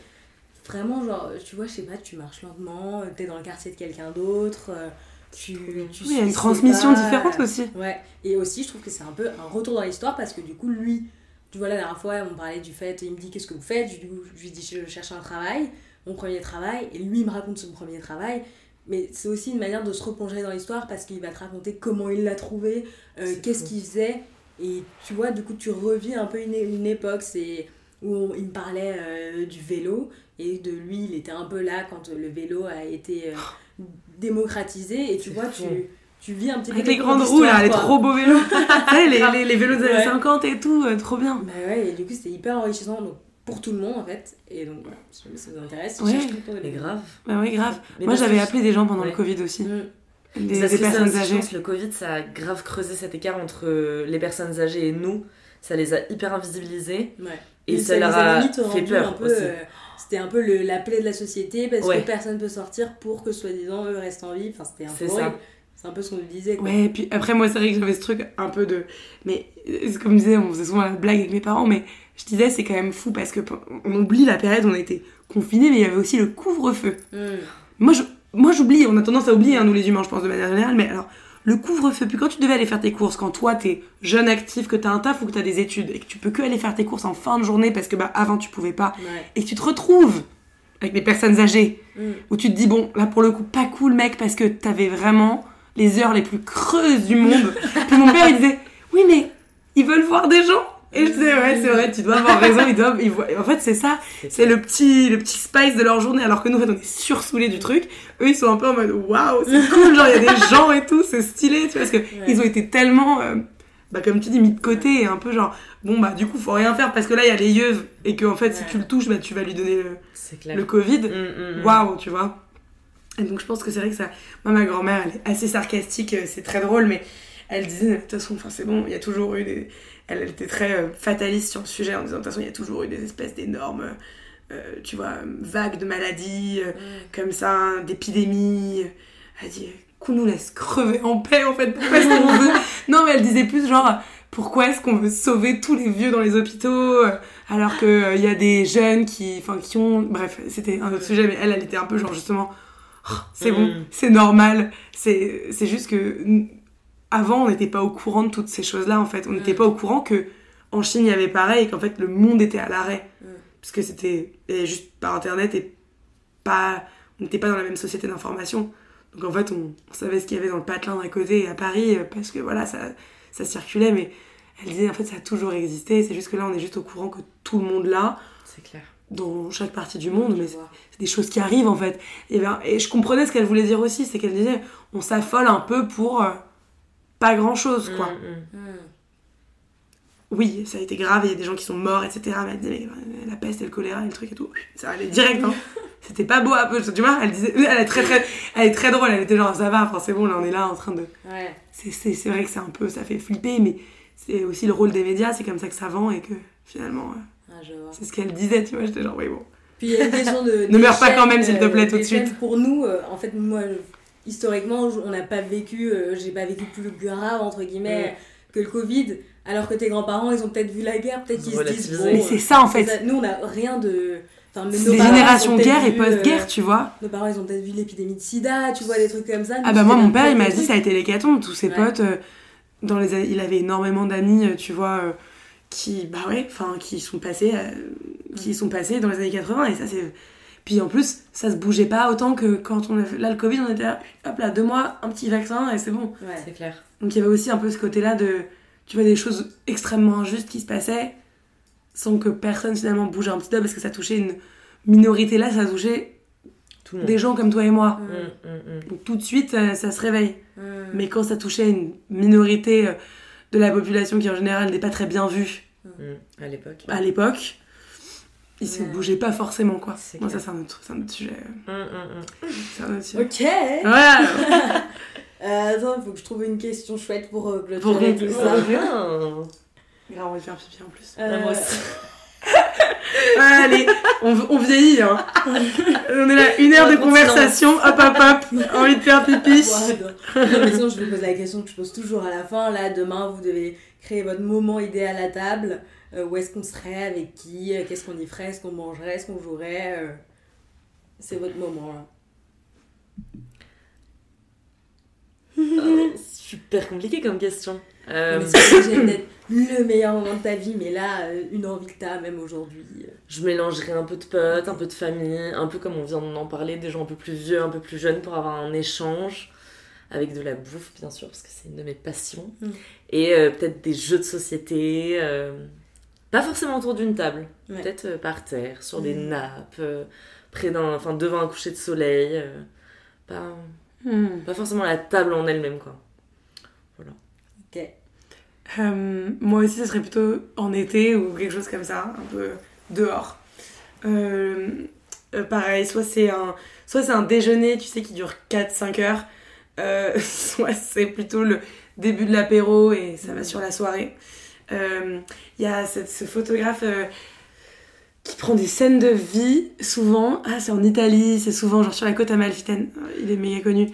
vraiment, genre, tu vois, je sais pas, tu marches lentement, euh, t'es dans le quartier de quelqu'un d'autre, euh, tu, tu Oui, il y a une transmission pas, différente euh, aussi. Ouais, et aussi, je trouve que c'est un peu un retour dans l'histoire parce que du coup, lui, tu vois, la dernière fois, on parlait du fait, il me dit qu'est-ce que vous faites, je, lui- je lui dis je cherche un travail, mon premier travail, et lui, il me raconte son premier travail. Mais c'est aussi une manière de se replonger dans l'histoire parce qu'il va te raconter comment il l'a trouvé, euh, qu'est-ce qu'il faisait. Et tu vois, du coup, tu revis un peu une, une époque c'est où on- il me parlait euh, du vélo et de lui, il était un peu là quand le vélo a été euh, démocratisé. Et tu vois, fou. tu, tu vis un petit Avec peu les des grandes roues, là, les trop beaux vélos. Ouais, les, les, les vélos des années Ouais. 50 et tout, euh, trop bien. Bah ouais, et du coup, c'était hyper enrichissant donc, pour tout le monde en fait. Et donc voilà, si ça vous intéresse, Ouais. tout le temps grave. Bah oui, grave. Mais Moi, j'avais appelé des gens pendant le. Covid aussi. Mm. Des, ça personnes aussi, je âgées. pense que le Covid, ça a grave creusé cet écart entre les personnes âgées et nous. Ça les a hyper invisibilisés. Ouais. Et, ça, leur a fait peur un peu, aussi. euh, c'était un peu le, la plaie de la société parce Ouais. que personne peut sortir pour que soi-disant eux restent en vie. Enfin, c'était un peu C'est ça. horrible. C'est un peu ce qu'on nous disait. Quoi. Ouais, et puis après, moi, c'est vrai que j'avais ce truc un peu de. Mais euh, c'est comme je disais, on faisait souvent la blague avec mes parents, mais je disais, c'est quand même fou parce que on oublie la période où on a été confinés, mais il y avait aussi le couvre-feu. Mm. Moi, je, moi, j'oublie, on a tendance à oublier, hein, nous les humains, je pense, de manière générale, mais alors, le couvre-feu, puis quand tu devais aller faire tes courses, quand toi, t'es jeune actif, que t'as un taf ou que t'as des études, et que tu peux que aller faire tes courses en fin de journée parce que, bah, avant, tu pouvais pas, Ouais. et que tu te retrouves avec des personnes âgées, Mm. où tu te dis, bon, là, pour le coup, pas cool, mec, parce que t'avais vraiment les heures les plus creuses du monde. puis mon père, il disait, oui, mais ils veulent voir des gens. Et je disais, ouais, c'est vrai, tu dois avoir raison, ils doivent, ils voient. En fait, c'est ça, c'est le petit, le petit spice de leur journée, alors que nous, en fait, on est sursoulés du truc. Eux, ils sont un peu en mode, waouh, c'est cool, genre, il y a des gens et tout, c'est stylé, tu vois, parce que ils ont été tellement, euh, bah, comme tu dis, mis de côté, et un peu genre, bon, bah, du coup, faut rien faire, parce que là, il y a les yeux, et que, en fait, si tu le touches, bah, tu vas lui donner le, le Covid. Mm, mm, mm. Waouh, tu vois. Et donc, je pense que c'est vrai que ça. Moi, ma grand-mère, elle est assez sarcastique, euh, c'est très drôle, mais elle disait, de toute façon, enfin, c'est bon, il y a toujours eu des. Elle, elle était très euh, fataliste sur le sujet en disant, de toute façon, il y a toujours eu des espèces d'énormes, euh, tu vois, vagues de maladies, euh, Mm. comme ça, d'épidémies. Elle dit, qu'on nous laisse crever en paix, en fait. Pourquoi est-ce qu'on veut. Non, mais elle disait plus genre, pourquoi est-ce qu'on veut sauver tous les vieux dans les hôpitaux euh, alors qu'il il y a des jeunes qui, enfin, qui ont. Bref, c'était un autre sujet, mais elle, elle était un peu genre justement, Oh, c'est bon, Mm. c'est normal. C'est c'est juste que avant, on n'était pas au courant de toutes ces choses-là, en fait. On n'était Mm. pas au courant que en Chine, il y avait pareil, et qu'en fait, le monde était à l'arrêt. Mm. Parce que c'était juste par internet et pas. On n'était pas dans la même société d'information. Donc en fait, on, on savait ce qu'il y avait dans le patelin à côté à Paris, euh, parce que voilà, ça, ça circulait, mais elle disait en fait, ça a toujours existé. C'est juste que là, on est juste au courant que tout le monde l'a, C'est clair. dans chaque partie du monde, mais c'est des choses qui arrivent en fait. Et, ben, et je comprenais ce qu'elle voulait dire aussi, c'est qu'elle disait on s'affole un peu pour euh, pas grand chose quoi. Mm, mm. Mm. Oui, ça a été grave, il y a des gens qui sont morts, etc. Mais elle disait mais, euh, la peste et le choléra et le truc et tout, ça allait direct. Hein. C'était pas beau un peu, tu vois, elle disait, elle est très très, elle est très drôle, elle était genre ça va, enfin c'est bon, là on est là en train de. Ouais. C'est, vrai que c'est un peu, ça fait flipper, mais c'est aussi le rôle des médias, c'est comme ça que ça vend et que finalement, euh, Ah, je vois. c'est ce qu'elle disait, tu vois, j'étais genre oui bon. Puis il y a une question de. Ne meurs pas quand même, s'il te plaît, tout de suite. Pour nous, euh, en fait, moi, je- historiquement, on n'a pas vécu, euh, j'ai pas vécu plus grave, entre guillemets, que le Covid. Alors que tes grands-parents, ils ont peut-être vu la guerre, peut-être qu'ils se disent. Bon, Mais c'est ça en fait. ça. Nous, on n'a rien de. Enfin, mais C'est nos générations guerre et post-guerre, euh, tu vois. Nos parents, ils ont peut-être vu l'épidémie de sida, tu vois, des trucs comme ça. Ah bah moi mon père il m'a dit ça a été l'hécatombe, tous ses Ouais. potes euh, dans les il avait énormément d'amis euh, tu vois euh, qui bah ouais enfin qui sont passés euh, qui sont passés dans les années 80 et ça c'est puis en plus ça se bougeait pas autant que quand on a fait là le Covid on était là hop là deux mois un petit vaccin et c'est bon. Ouais. C'est clair. donc il y avait aussi un peu ce côté là de tu vois des choses extrêmement injustes qui se passaient sans que personne finalement bouge un petit peu parce que ça touchait une minorité là ça touchait Tout le monde. des gens comme toi et moi Mm. Mm, mm, mm. donc tout de suite euh, ça se réveille mais quand ça touchait une minorité euh, de la population qui en général n'est pas très bien vue. À l'époque. à l'époque, ils se Ouais. bougeaient pas forcément, quoi. C'est Moi, ça, c'est un, autre- un autre sujet. Hum, hum, hum. C'est un autre sujet. Ok. Voilà Euh, attends, faut que je trouve une question chouette pour euh, Pour clôturer tout ça. Grave, on va faire pipi en plus. Euh, Moi aussi. Ouais, allez, on, on vieillit, hein. on est là, une heure de conversation, hop hop hop, envie de faire pipi. Ouais, non. Non, sinon, je vous pose la question que je pose toujours à la fin. Là, demain, vous devez créer votre moment idéal à table. Euh, où est-ce qu'on serait Avec qui Euh, Qu'est-ce qu'on y ferait Est-ce qu'on mangerait Est-ce qu'on jouerait Euh, C'est votre moment, là. Euh, super compliqué comme question. Euh, Mais d'être le meilleur moment de ta vie, mais là, une envie que t'as, même aujourd'hui. je mélangerai un peu de potes, un peu de famille, un peu comme on vient d'en parler, des gens un peu plus vieux, un peu plus jeunes pour avoir un échange. Avec de la bouffe, bien sûr, parce que c'est une de mes passions. Mm. Et euh, peut-être des jeux de société. Pas forcément autour d'une table. Ouais. Peut-être euh, par terre, sur des Mm. nappes, euh, près d'un, enfin devant un coucher de soleil. euh, pas, Hmm. pas forcément la table en elle-même, quoi. Ok. Euh, moi aussi, ce serait plutôt en été ou quelque chose comme ça, un peu dehors. Euh, pareil, soit c'est un, soit c'est un déjeuner, tu sais, qui dure 4-5 heures, euh, soit c'est plutôt le début de l'apéro et ça va sur la soirée. Euh, Il y a ce photographe euh, qui prend des scènes de vie, souvent. Ah, c'est en Italie, c'est souvent genre sur la côte amalfitaine. Il est méga connu.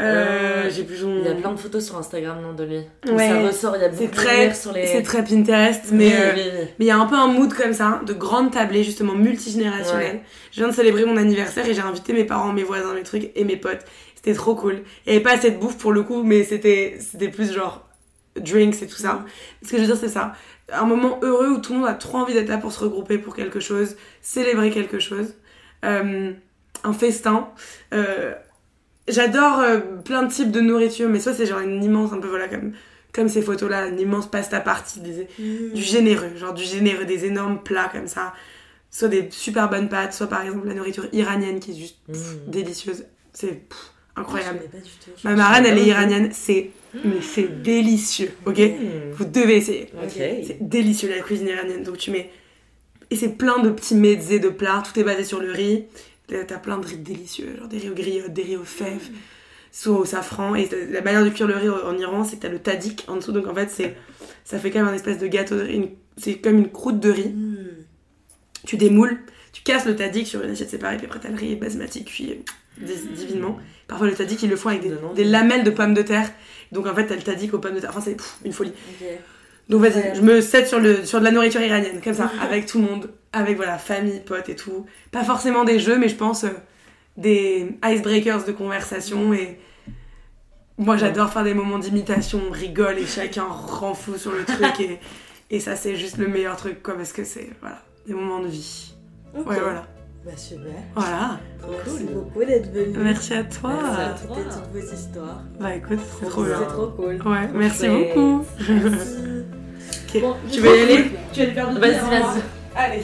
Euh, Euh, J'ai plus son Il y a plein de photos sur Instagram, non, de lui. Ouais. Ça ressort, il y a beaucoup de très- lumière sur les... C'est très Pinterest, mais Oui, euh, oui, oui. mais il y a un peu un mood comme ça, de grande tablée, justement multigénérationnelle. Je viens de célébrer mon anniversaire et j'ai invité mes parents, mes voisins, mes trucs et mes potes. C'était trop cool. Il y avait pas assez de bouffe pour le coup, mais c'était c'était plus genre drinks et tout ça. Ce que je veux dire, c'est ça. Un moment heureux où tout le monde a trop envie d'être là pour se regrouper pour quelque chose, célébrer quelque chose. Euh, un festin. Euh, J'adore euh, plein de types de nourriture, mais soit c'est genre une immense, un peu voilà, comme, comme ces photos-là, une immense pasta party, des, du généreux, genre du généreux, des énormes plats comme ça. Soit des super bonnes pâtes, soit par exemple la nourriture iranienne qui est juste pff, Mm. délicieuse. C'est incroyable. Pas du tout. Ma marraine, elle est iranienne, c'est mais c'est délicieux, ok? Mm. Vous devez essayer. C'est délicieux la cuisine iranienne. Donc tu mets et c'est plein de petits mezzés de plats. Tout est basé sur le riz. T'as plein de riz délicieux, genre des riz aux griottes, des riz aux fèves, soit au safran. Et la manière de cuire le riz en Iran, c'est que t'as le tadik en dessous. Donc en fait, c'est ça fait quand même un espèce de gâteau. de riz, C'est comme une croûte de riz. Mm. Tu démoules, tu casses le tadik sur une assiette séparée, puis après t'as le riz basmati cuit euh, di- divinement. Parfois le tadik, ils le font avec des lamelles de pommes de terre. Donc en fait, t'as le tadik aux pommes de terre. Enfin, c'est une folie. Donc vas-y, je me set sur, le, sur de la nourriture iranienne, comme ça, avec tout le monde, avec voilà, famille, potes et tout. Pas forcément des jeux, mais je pense euh, des icebreakers de conversation et. Moi j'adore faire des moments d'imitation, on rigole et chacun rend fou sur le truc et, et ça c'est juste le meilleur truc quoi parce que c'est voilà, des moments de vie. Ouais voilà. Bah super. Voilà. Merci beaucoup d'être venu. Merci à toi. Merci à toi. toutes et toutes vos histoires. Bah écoute, c'est trop bien. C'est trop cool. Ouais, merci beaucoup. Merci. Ok, Bon, tu veux y aller Tu vas aller faire Vas-y, hein vas-y. Allez.